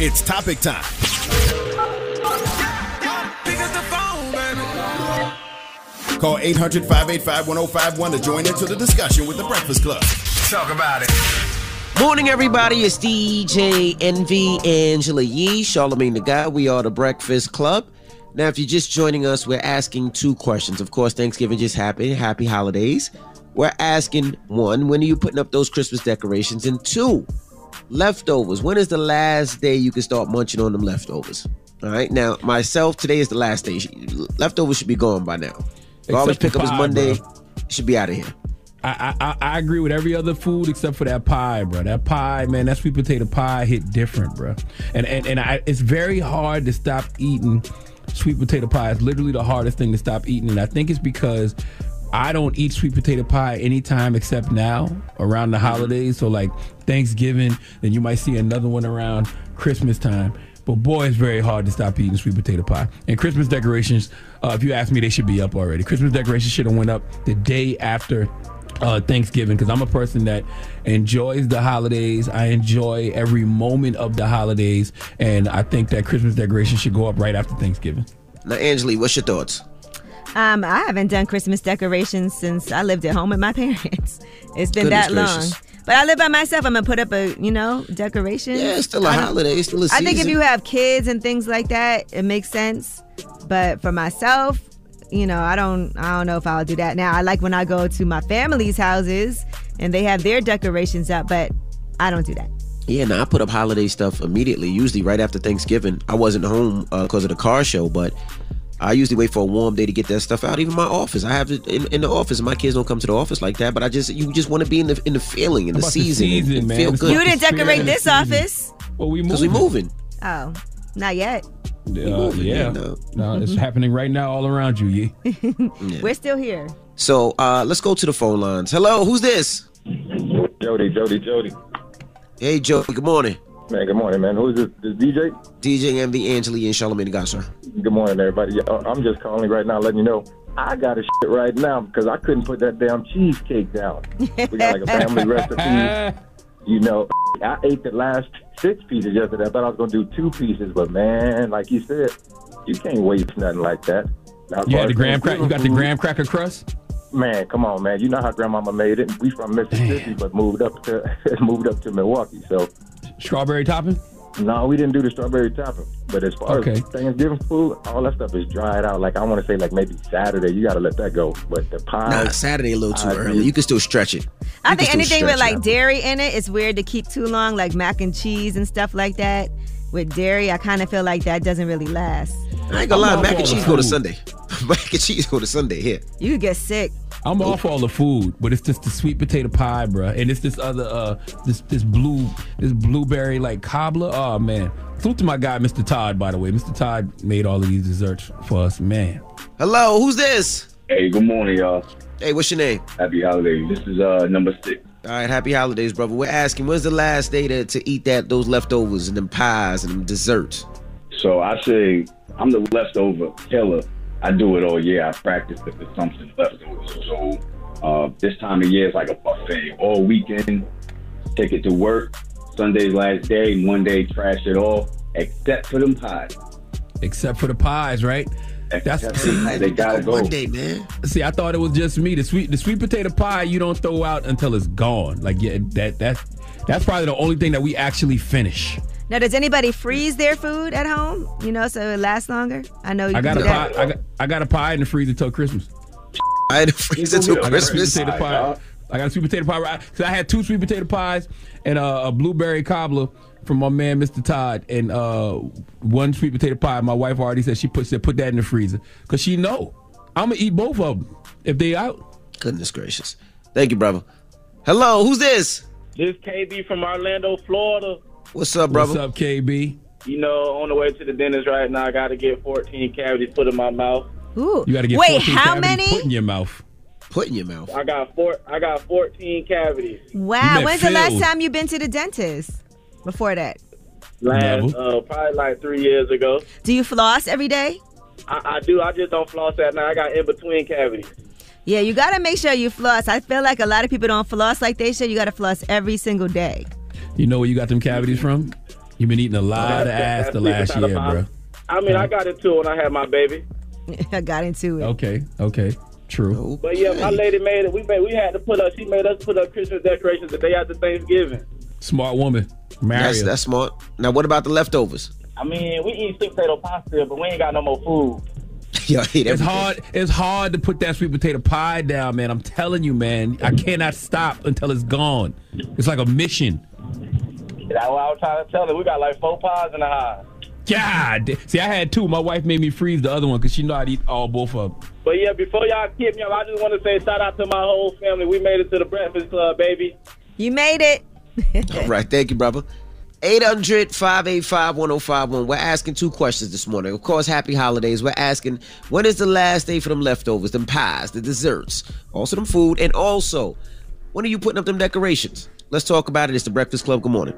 It's topic time. Call 800 585 1051 to join into the discussion with the Breakfast Club. Talk about it. Morning, everybody. It's DJ Envy Angela Yee, Charlamagne the God. We are the Breakfast Club. Now, if you're just joining us, we're asking two questions. Of course, Thanksgiving just happened. Happy holidays. We're asking one, when are you putting up those Christmas decorations? And two, leftovers. When is the last day you can start munching on them leftovers? All right. Now, myself, today is the last day. Leftovers should be gone by now. Garbage pickup is Monday. bro. Should be out of here. I, I I- I agree with every other food except for that pie, bro. That pie, man, that sweet potato pie hit different, bro. And and and I, it's very hard to stop eating sweet potato pie. It's literally the hardest thing to stop eating, and I think it's because I don't eat sweet potato pie anytime except now around the holidays. So like Thanksgiving, then you might see another one around Christmas time. But boy, it's very hard to stop eating sweet potato pie. And Christmas decorations, uh, if you ask me, they should be up already. Christmas decorations should have went up the day after uh, Thanksgiving because I'm a person that enjoys the holidays. I enjoy every moment of the holidays, and I think that Christmas decorations should go up right after Thanksgiving. Now, Angela Yee, what's your thoughts? Um, I haven't done Christmas decorations since I lived at home with my parents. It's been Goodness that long. gracious. But I live by myself. I'm gonna put up a, you know, decoration. Yeah, it's still a I- holiday. It's still a I think if you have kids and things like that, it makes sense. But for myself, you know, I don't, I don't know if I'll do that now. I like when I go to my family's houses and they have their decorations up, but I don't do that. Yeah, no, I put up holiday stuff immediately, usually right after Thanksgiving. I wasn't home because of the car show, but I usually wait for a warm day to get that stuff out. Even my office, I have it in, in the office, my kids don't come to the office like that. But I just, you just want to be in the in the feeling, in the About the season, and- and feel good. You didn't decorate this office. Well, we because we moving. Oh, not yet. Uh, yeah, no, it's happening right now all around you. Yeah. We're still here. So uh, let's go to the phone lines. Hello, who's this? Jody, Jody, Jody. Hey, Jody. Good morning. Man, good morning, man. Who is this? This DJ? DJ Envy, Angela, and Charlamagne the God, sir. Good morning, everybody. Yeah, uh, I'm just calling right now, letting you know I got a shit right now because I couldn't put that damn cheesecake down. We got like a family recipe. You know, I ate the last six pieces yesterday. I thought I was gonna do two pieces, but man, like you said, you can't waste nothing like that. Now, You as had the graham crack. You got the graham cracker crust. Man, come on, man. You know how grandmama made it. We from Mississippi, but moved up to moved up to Milwaukee. So strawberry topping. No, we didn't do the strawberry topping. But as far Okay. as Thanksgiving food, all that stuff is dried out. Like I want to say, like maybe Saturday. You got to let that go. But the pie. Nah, Saturday a little too I early. did- You can still stretch it. I You can think anything with like it. dairy in it, it is weird to keep too long, like mac and cheese and stuff like that. With dairy, I kind of feel like that doesn't really last. I ain't gonna I'm lie, mac and the cheese go to. Sunday. mac and cheese go to Sunday here. You get sick. I'm off all the food, but it's just the sweet potato pie, bruh. And it's this other uh this this blue this blueberry like cobbler. Oh man. Salute to my guy, Mr. Todd, by the way. Mr. Todd made all of these desserts for us, man. Hello, who's this? Hey, good morning, y'all. Hey, what's your name? Happy holidays. This is uh number six. All right, happy holidays, brother. We're asking, when's the last day to, to eat that those leftovers and them pies and them desserts? So I say I'm the leftover killer. I do it all year. I practice the consumption of leftovers. So uh, this time of year is like a buffet. All weekend, take it to work. Sunday's last day. Monday, trash it all, except for them pies. Except for the pies, right? That's Except they gotta go. Monday, man. See, I thought it was just me. The sweet the sweet potato pie you don't throw out until it's gone. Like yeah, that that's that's probably the only thing that we actually finish. Now, does anybody freeze their food at home? You know, so it lasts longer. I know you I got do a that. pie. I got, I got a pie in the freezer till Christmas. I had to freeze it till I got a Christmas. sweet potato pie. I got a sweet potato pie. Cause I had two sweet potato pies and a, a blueberry cobbler from my man Mr. Todd, and uh, one sweet potato pie. My wife already said she put said put that in the freezer because she know I'm gonna eat both of them if they out. Goodness gracious. Thank you, brother. Hello, who's this? This KB from Orlando, Florida. What's up, brother? What's up, KB? You know, on the way to the dentist right now. I got to get 14 cavities put in my mouth. Ooh. You got to get Wait, 14 how cavities many? put in your mouth. Put in your mouth. I got four. I got 14 cavities. Wow. meant When's the last time you been to the dentist? Before that, Last, uh, probably like three years ago. do you floss every day? I, I do. I just don't floss at night. I got in between cavities. Yeah, you gotta make sure you floss. I feel like a lot of people don't floss like they should. You gotta floss every single day. You know where you got them cavities from? You've been eating a lot of That's- ass the last year, bro. I mean, I got into it too when I had my baby. I got into it. Okay, okay, true. But yeah, my lady made it. We made. We had to put up. She made us put up Christmas decorations the day after Thanksgiving. Smart woman. Marry That's, that's smart. Now, what about the leftovers? I mean, we eat sweet potato pasta, but we ain't got no more food. Yo, It's hard. It's hard to put that sweet potato pie down, man. I'm telling you, man. I cannot stop until it's gone. It's like a mission. That's what I was trying to tell her. We got like four pies in the house. God, see, I had two. My wife made me freeze the other one because she know I'd eat all both of them. But yeah, before y'all keep me up, I just want to say shout out to my whole family. We made it to the Breakfast Club, baby. You made it. All right, thank you, brother. 800 585 1051. We're asking two questions this morning. Of course, happy holidays. We're asking when is the last day for them leftovers, them pies, the desserts, also them food, and also when are you putting up them decorations? Let's talk about it. It's the Breakfast Club. Good morning.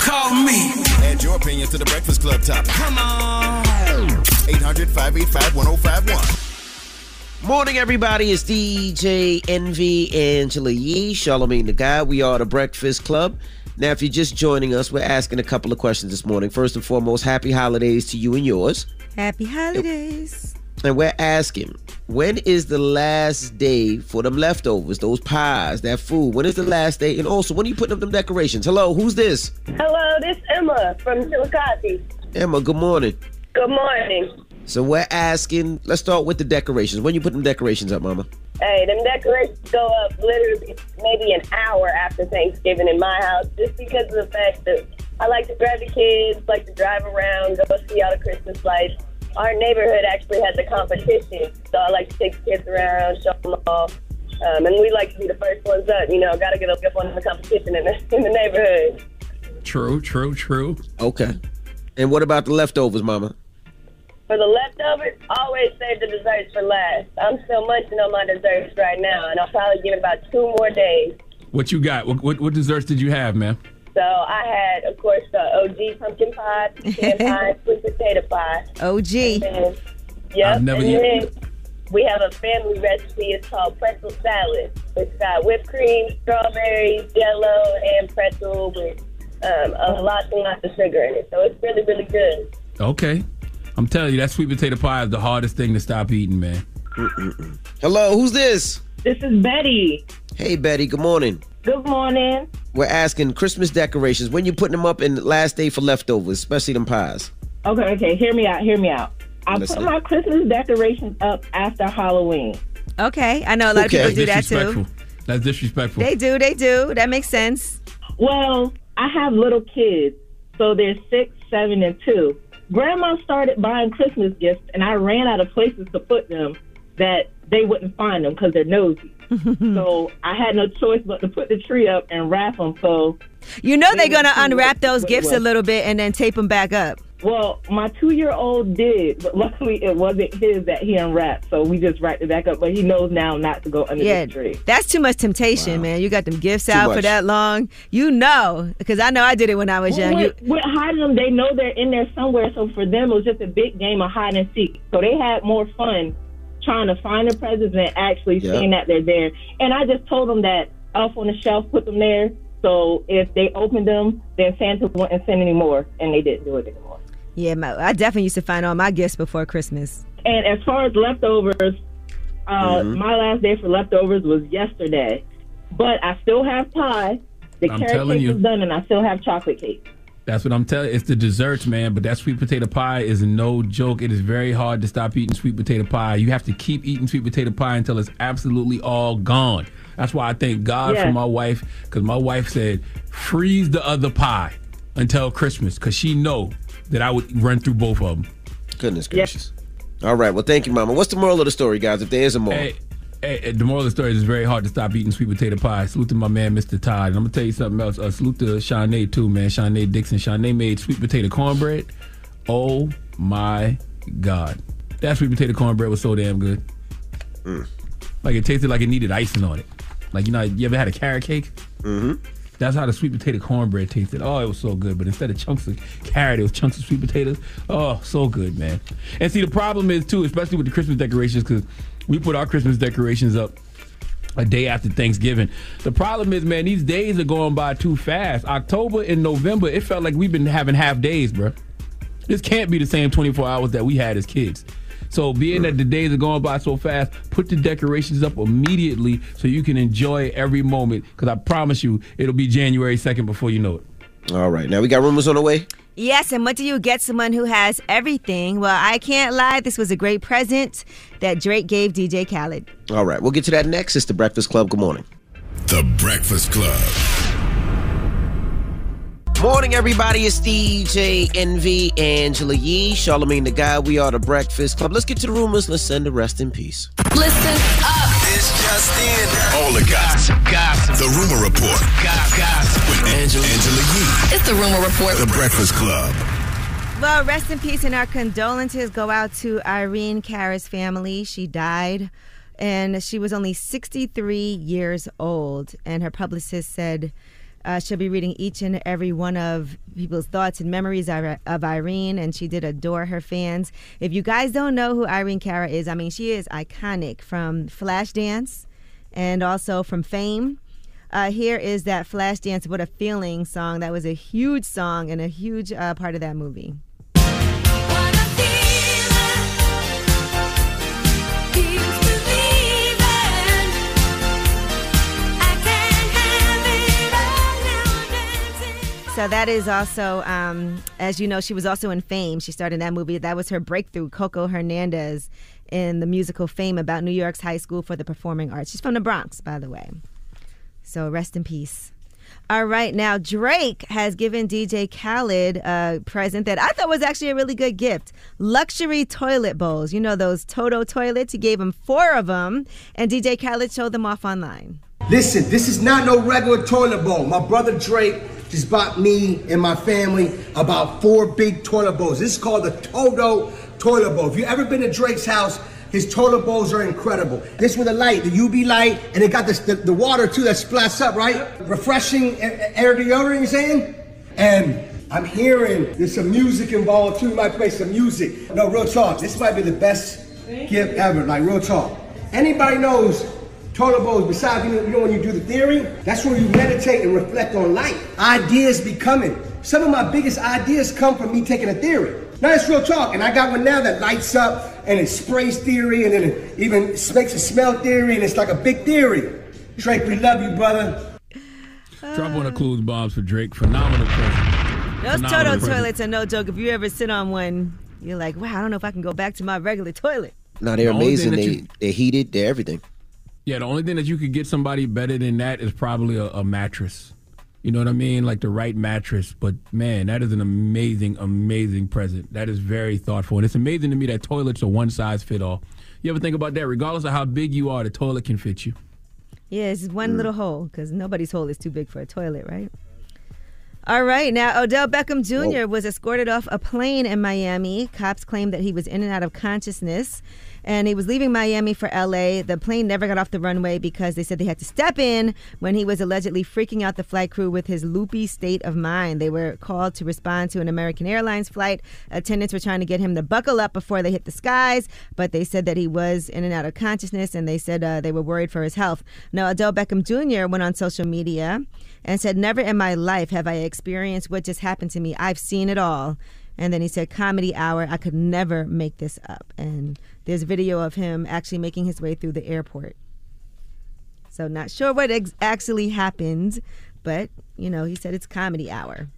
Call me. Add your opinion to the Breakfast Club topic. Come on. 800 585 1051. Morning, everybody. It's DJ Envy Angela Yee, Charlamagne the God. We are the Breakfast Club. Now, if you're just joining us, we're asking a couple of questions this morning. First and foremost, happy holidays to you and yours. Happy holidays. And we're asking, when is the last day for them leftovers, those pies, that food? When is the last day? And also, when are you putting up them decorations? Hello, who's this? Hello, this Emma from Chillicothe. Emma, good morning. Good morning. So we're asking, let's start with the decorations. When you put them decorations up, Mama? Hey, them decorations go up literally maybe an hour after Thanksgiving in my house, just because of the fact that I like to grab the kids, like to drive around, go see all the Christmas lights. Our neighborhood actually has a competition, so I like to take the kids around, show them all. Um, and we like to be the first ones up. You know, got to get up on the competition in the, in the neighborhood. True, true, true. Okay. And what about the leftovers, Mama? For the leftovers, always save the desserts for last. I'm still munching on my desserts right now, and I'll probably get about two more days. What you got? What, what, what desserts did you have, man? So I had, of course, the OG pumpkin pie, pecan pie, sweet potato pie. OG. And then, yep. I've never and eaten- then we have a family recipe. It's called pretzel salad. It's got whipped cream, strawberries, jello, and pretzel with um, a lot and lots of sugar in it. So it's really, really good. Okay. I'm telling you, that sweet potato pie is the hardest thing to stop eating, man. Hello, who's this? This is Betty. Hey, Betty, good morning. Good morning. We're asking Christmas decorations. When you putting them up in the last day for leftovers, especially them pies? Okay, okay. Hear me out. Hear me out. I Listen. put my Christmas decorations up after Halloween. Okay, I know a lot of people do that too. That's disrespectful. They do, they do. That makes sense. Well, I have little kids, so they're six, seven, and two. Grandma started buying Christmas gifts, and I ran out of places to put them that they wouldn't find them because they're nosy. so I had no choice but to put the tree up and wrap them. So You know they're gonna unwrap those gifts a little bit and then tape them back up. Well, my two year old did, but luckily it wasn't his that he unwrapped. So we just wrapped it back up. But he knows now not to go under Yeah, the tree. that's too much temptation, man. You got them gifts Too out for that long. You know, because I know I did it when I was Well, young. You, with, with hiding them, they know they're in there somewhere. So for them, it was just a big game of hide and seek. So they had more fun trying to find the presents than actually Yeah. seeing that they're there. And I just told them that Elf on the Shelf put them there. So if they opened them, then Santa wouldn't send any more, and they didn't do it anymore. Yeah, my, I definitely used to find all my gifts before Christmas. And as far as leftovers, uh, Mhm. my last day for leftovers was yesterday. But I still have pie. The I'm carrot telling cake you. is done, and I still have chocolate cake. That's what I'm telling. You. It's the desserts, man. But that sweet potato pie is no joke. It is very hard to stop eating sweet potato pie. You have to keep eating sweet potato pie until it's absolutely all gone. That's why I thank God for my wife, because my wife said freeze the other pie until Christmas, because she know that I would run through both of them. Goodness gracious. All right. Well, thank you, Mama. What's the moral of the story, guys? If there is a moral. Hey, hey, hey, the moral of the story is it's very hard to stop eating sweet potato pie. Salute to my man, Mr. Todd. And I'm gonna tell you something else. Uh, salute to Shanae too, man. Shanae Dixon. Shanae made sweet potato cornbread. Oh my god, that sweet potato cornbread was so damn good. Like it tasted like it needed icing on it. Like you know, you ever had a carrot cake? Mm-hmm. That's how the sweet potato cornbread tasted. Oh, it was so good. But instead of chunks of carrot, it was chunks of sweet potatoes. Oh, so good, man. And see, the problem is too, especially with the Christmas decorations, because we put our Christmas decorations up a day after Thanksgiving. The problem is, man, these days are going by too fast. October and November, it felt like we've been having half days, bro. This can't be the same 24 hours that we had as kids. So, being that the days are going by so fast, put the decorations up immediately so you can enjoy every moment. Because I promise you, it'll be January 2nd before you know it. All right. Now we got rumors on the way. Yes, and what do you get someone who has everything? Well, I can't lie. This was a great present that Drake gave DJ Khaled. All right. We'll get to that next. It's the Breakfast Club. Good morning. The Breakfast Club. Morning, everybody. It's DJ Envy, Angela Yee, Charlamagne the God. We are the Breakfast Club. Let's get to the rumors. Let's send the rest in peace. Listen up. It's just in. All the gossip. Gossip. The Rumor Report. Gossip. With Angela, Angela Yee. It's the Rumor Report. The Breakfast Club. Well, rest in peace and our condolences go out to Irene Cara's family. She died and she was only 63 years old. And her publicist said uh, she'll be reading each and every one of people's thoughts and memories of, Irene, and she did adore her fans. If you guys don't know who Irene Cara is, I mean, she is iconic from Flashdance and also from Fame. Uh, here is that Flashdance What a Feeling song. That was a huge song and a huge uh, part of that movie. So that is also, um, as you know, she was also in Fame. She started in that movie. That was her breakthrough, Coco Hernandez, in the musical Fame about New York's High School for the Performing Arts. She's from the Bronx, by the way. So rest in peace. All right, now Drake has given DJ Khaled a present that I thought was actually a really good gift. Luxury toilet bowls. You know those Toto toilets? He gave him four of them, and DJ Khaled showed them off online. Listen, this is not no regular toilet bowl. My brother Drake just bought me and my family about four big toilet bowls. This is called the Toto toilet bowl. If you ever been to Drake's house, his toilet bowls are incredible. This with a light, the UV light, and it got this, the, the water too that splats up, right? Refreshing air deodorant, you saying? And I'm hearing there's some music involved too. You might play some music. No, real talk. This might be the best gift ever. Like real talk. Anybody knows toilet bowls besides you know, you know when you do the theory? That's where you meditate and reflect on life. Ideas be coming. Some of my biggest ideas come from me taking a theory. Now it's real talk, and I got one now that lights up and it sprays theory, and then it even makes a smell theory, and it's like a big theory. Drake, we love you, brother. Drop one of Clues bombs for Drake. Phenomenal present. Those Phenomenal Toto toilets are no joke. If you ever sit on one, you're like, wow, I don't know if I can go back to my regular toilet. No, they're The amazing. They you- they're heated. They're everything. Yeah, the only thing that you could get somebody better than that is probably a, a mattress. You know what I mean? Like the right mattress. But man, that is an amazing, amazing present. That is very thoughtful. And it's amazing to me that toilets are one size fit all. You ever think about that? Regardless of how big you are, the toilet can fit you. Yeah, it's one little hole because nobody's hole is too big for a toilet, right? All right, now Odell Beckham Jr. was escorted off a plane in Miami. Cops claim that he was in and out of consciousness and he was leaving Miami for LA. The plane never got off the runway because they said they had to step in when he was allegedly freaking out the flight crew with his loopy state of mind. They were called to respond to an American Airlines flight. Attendants were trying to get him to buckle up before they hit the skies, but they said that he was in and out of consciousness and they said uh, they were worried for his health. Now, Odell Beckham Jr. went on social media and said, Never in my life have I experienced what just happened to me. I've seen it all. And then he said, Comedy Hour, I could never make this up. And there's video of him actually making his way through the airport. So, not sure what ex- actually happened, but, you know, he said it's Comedy Hour.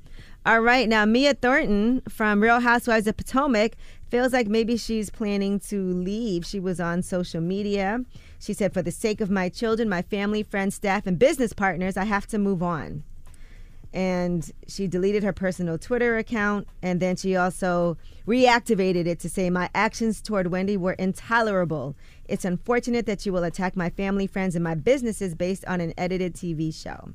All right, now Mia Thornton from Real Housewives of Potomac feels like maybe she's planning to leave. She was on social media. She said, For the sake of my children, my family, friends, staff, and business partners, I have to move on. And she deleted her personal Twitter account, and then she also reactivated it to say, My actions toward Wendy were intolerable. It's unfortunate that you will attack my family, friends, and my businesses based on an edited TV show.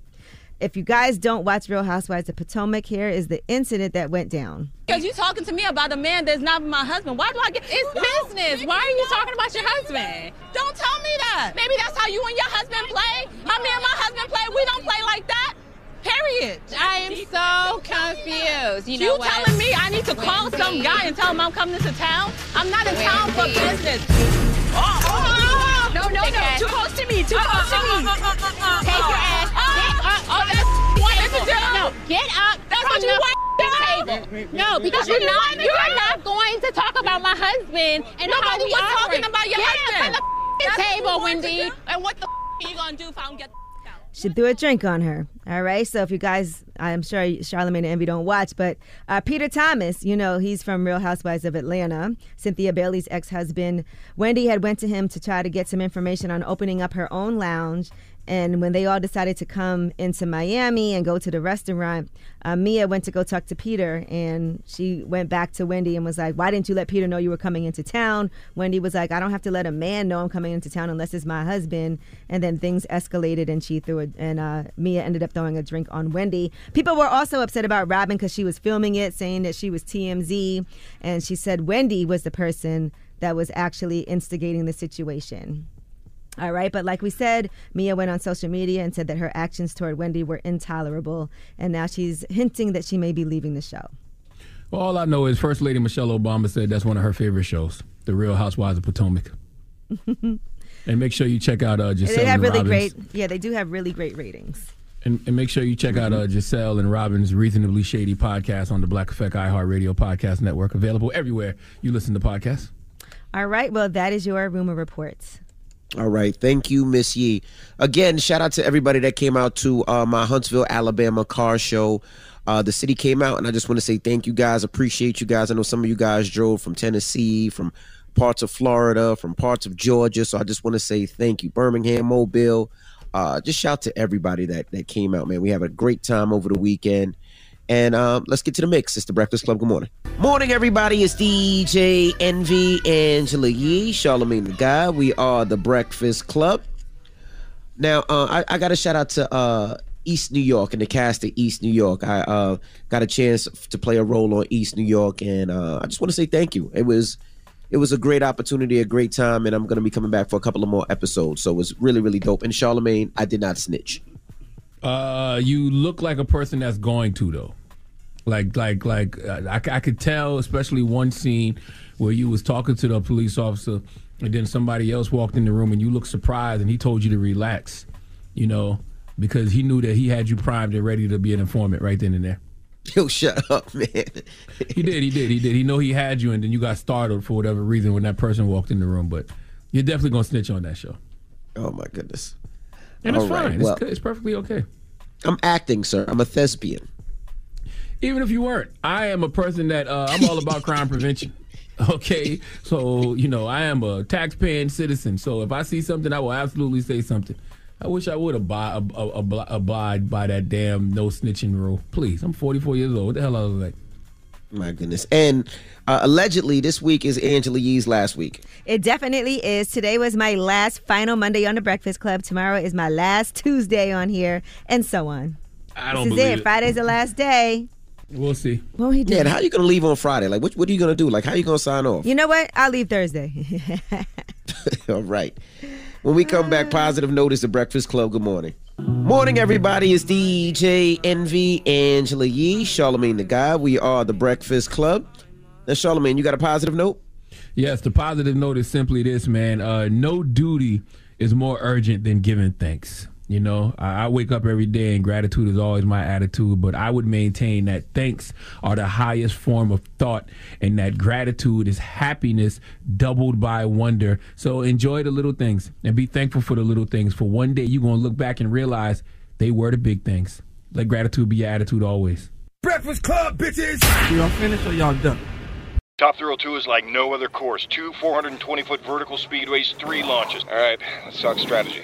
If you guys don't watch Real Housewives of Potomac, here is the incident that went down. Because you're talking to me about a man that's not my husband. Why do I get it's business? Why are you talking about your husband? Don't tell me that. Maybe that's how you and your husband play. How me and my husband play. We don't play like that. Period. I am so confused. You know what? telling me I need to call some guy and tell him I'm coming to town? I'm not in town for business. Oh oh oh, oh, oh, oh, No, no, Take no. Too close to me. Too uh, uh, close to uh, me. Take your ass. Get up. Oh, that's what to do. No, get up. That's from what you the want table. No, because you're not. You're not going to talk about my husband and how Nobody we was talking about your get husband. Up from the f***ing That's what you table, Wendy. And what the are you gonna do if I don't get? She threw a drink on her. All right. So if you guys, I'm sure Charlamagne and Envy don't watch, but uh, Peter Thomas, you know, he's from Real Housewives of Atlanta. Cynthia Bailey's ex-husband. Wendy had went to him to try to get some information on opening up her own lounge. And when they all decided to come into Miami and go to the restaurant, uh, Mia went to go talk to Peter, and she went back to Wendy and was like, "Why didn't you let Peter know you were coming into town?" Wendy was like, "I don't have to let a man know I'm coming into town unless it's my husband." And then things escalated, and she threw it, and uh, Mia ended up throwing a drink on Wendy. People were also upset about Robyn because she was filming it, saying that she was TMZ, and she said Wendy was the person that was actually instigating the situation. All right, but like we said, Mia went on social media and said that her actions toward Wendy were intolerable, and now she's hinting that she may be leaving the show. Well, all I know is First Lady Michelle Obama said that's one of her favorite shows, The Real Housewives of Potomac. And make sure you check out uh, Gizelle they have and really Robyn's. great, yeah, they do have really great ratings. And, and make sure you check out uh, Gizelle and Robyn's Reasonably Shady podcast on the Black Effect iHeartRadio Podcast Network, available everywhere you listen to podcasts. All right, well, that is your rumor reports. All right. Thank you, Miss Yee. Again, shout out to everybody that came out to uh, my Huntsville, Alabama car show. Uh, the city came out, and I just want to say thank you guys. Appreciate you guys. I know some of you guys drove from Tennessee, from parts of Florida, from parts of Georgia. So I just want to say thank you. Birmingham, Mobile. Uh, just shout to everybody that, that came out, man. We have a great time over the weekend. And um, let's get to the mix. It's the Breakfast Club. Good morning. Morning, everybody. It's DJ Envy, Angela Yee, Charlamagne the God. We are the Breakfast Club. Now, uh, I, I got a shout out to uh, East New York and the cast of East New York. I uh, got a chance to play a role on East New York, and uh, I just want to say thank you. It was it was a great opportunity, a great time, and I'm going to be coming back for a couple of more episodes. So it was really, really dope. And Charlamagne, I did not snitch. Uh, you look like a person that's going to though. Like, like, like uh, I, I could tell, especially one scene where you was talking to the police officer, and then somebody else walked in the room, and you looked surprised, and he told you to relax, you know, because he knew that he had you primed and ready to be an informant right then and there. Yo, shut up, man. he did, he did, he did. He know he had you, and then you got startled for whatever reason when that person walked in the room. But you're definitely gonna snitch on that show. Oh my goodness. And it's All right, fine. well- it's, it's perfectly okay. I'm acting, sir. I'm a thespian. Even if you weren't, I am a person that uh, I'm all about crime prevention. Okay, so you know I am a tax-paying citizen. So if I see something, I will absolutely say something. I wish I would abide, ab- ab- abide by that damn no snitching rule. Please, I'm 44 years old. What the hell I was like? My goodness. And uh, allegedly, this week is Angela Yee's last week. It definitely is. Today was my last final Monday on the Breakfast Club. Tomorrow is my last Tuesday on here, and so on. I don't this is believe it. it. Friday's the last day. We'll see. Well, he Yeah, did. and how you gonna leave on Friday? Like, what, what are you gonna do? Like, how are you gonna sign off? You know what? I'll leave Thursday. All right. When we come back, positive notice the Breakfast Club. Good morning. Morning, everybody. It's DJ Envy, Angela Yee, Charlamagne the God. We are the Breakfast Club. Now, Charlamagne, you got a positive note? Yes, the positive note is simply this, man. Uh, no duty is more urgent than giving thanks. You know, I, I wake up every day and gratitude is always my attitude, but I would maintain that thanks are the highest form of thought and that gratitude is happiness doubled by wonder. So enjoy the little things and be thankful for the little things. For one day, you're going to look back and realize they were the big things. Let gratitude be your attitude always. Breakfast Club, bitches! Y'all finished or y'all done? Top Thrill 2 is like no other course. Two 420 foot vertical speedways, three launches. All right, let's talk strategy.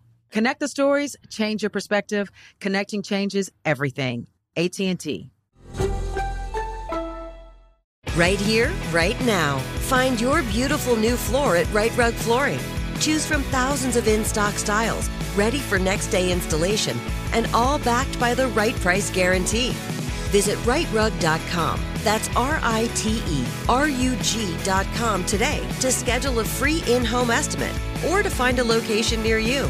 Connect the stories, change your perspective. Connecting changes everything. AT&T. Right here, right now. Find your beautiful new floor at Rite Rug Flooring. Choose from thousands of in-stock styles, ready for next day installation, and all backed by the right price guarantee. Visit riterug.com. That's R-I-T-E-R-U-G.com today to schedule a free in-home estimate or to find a location near you.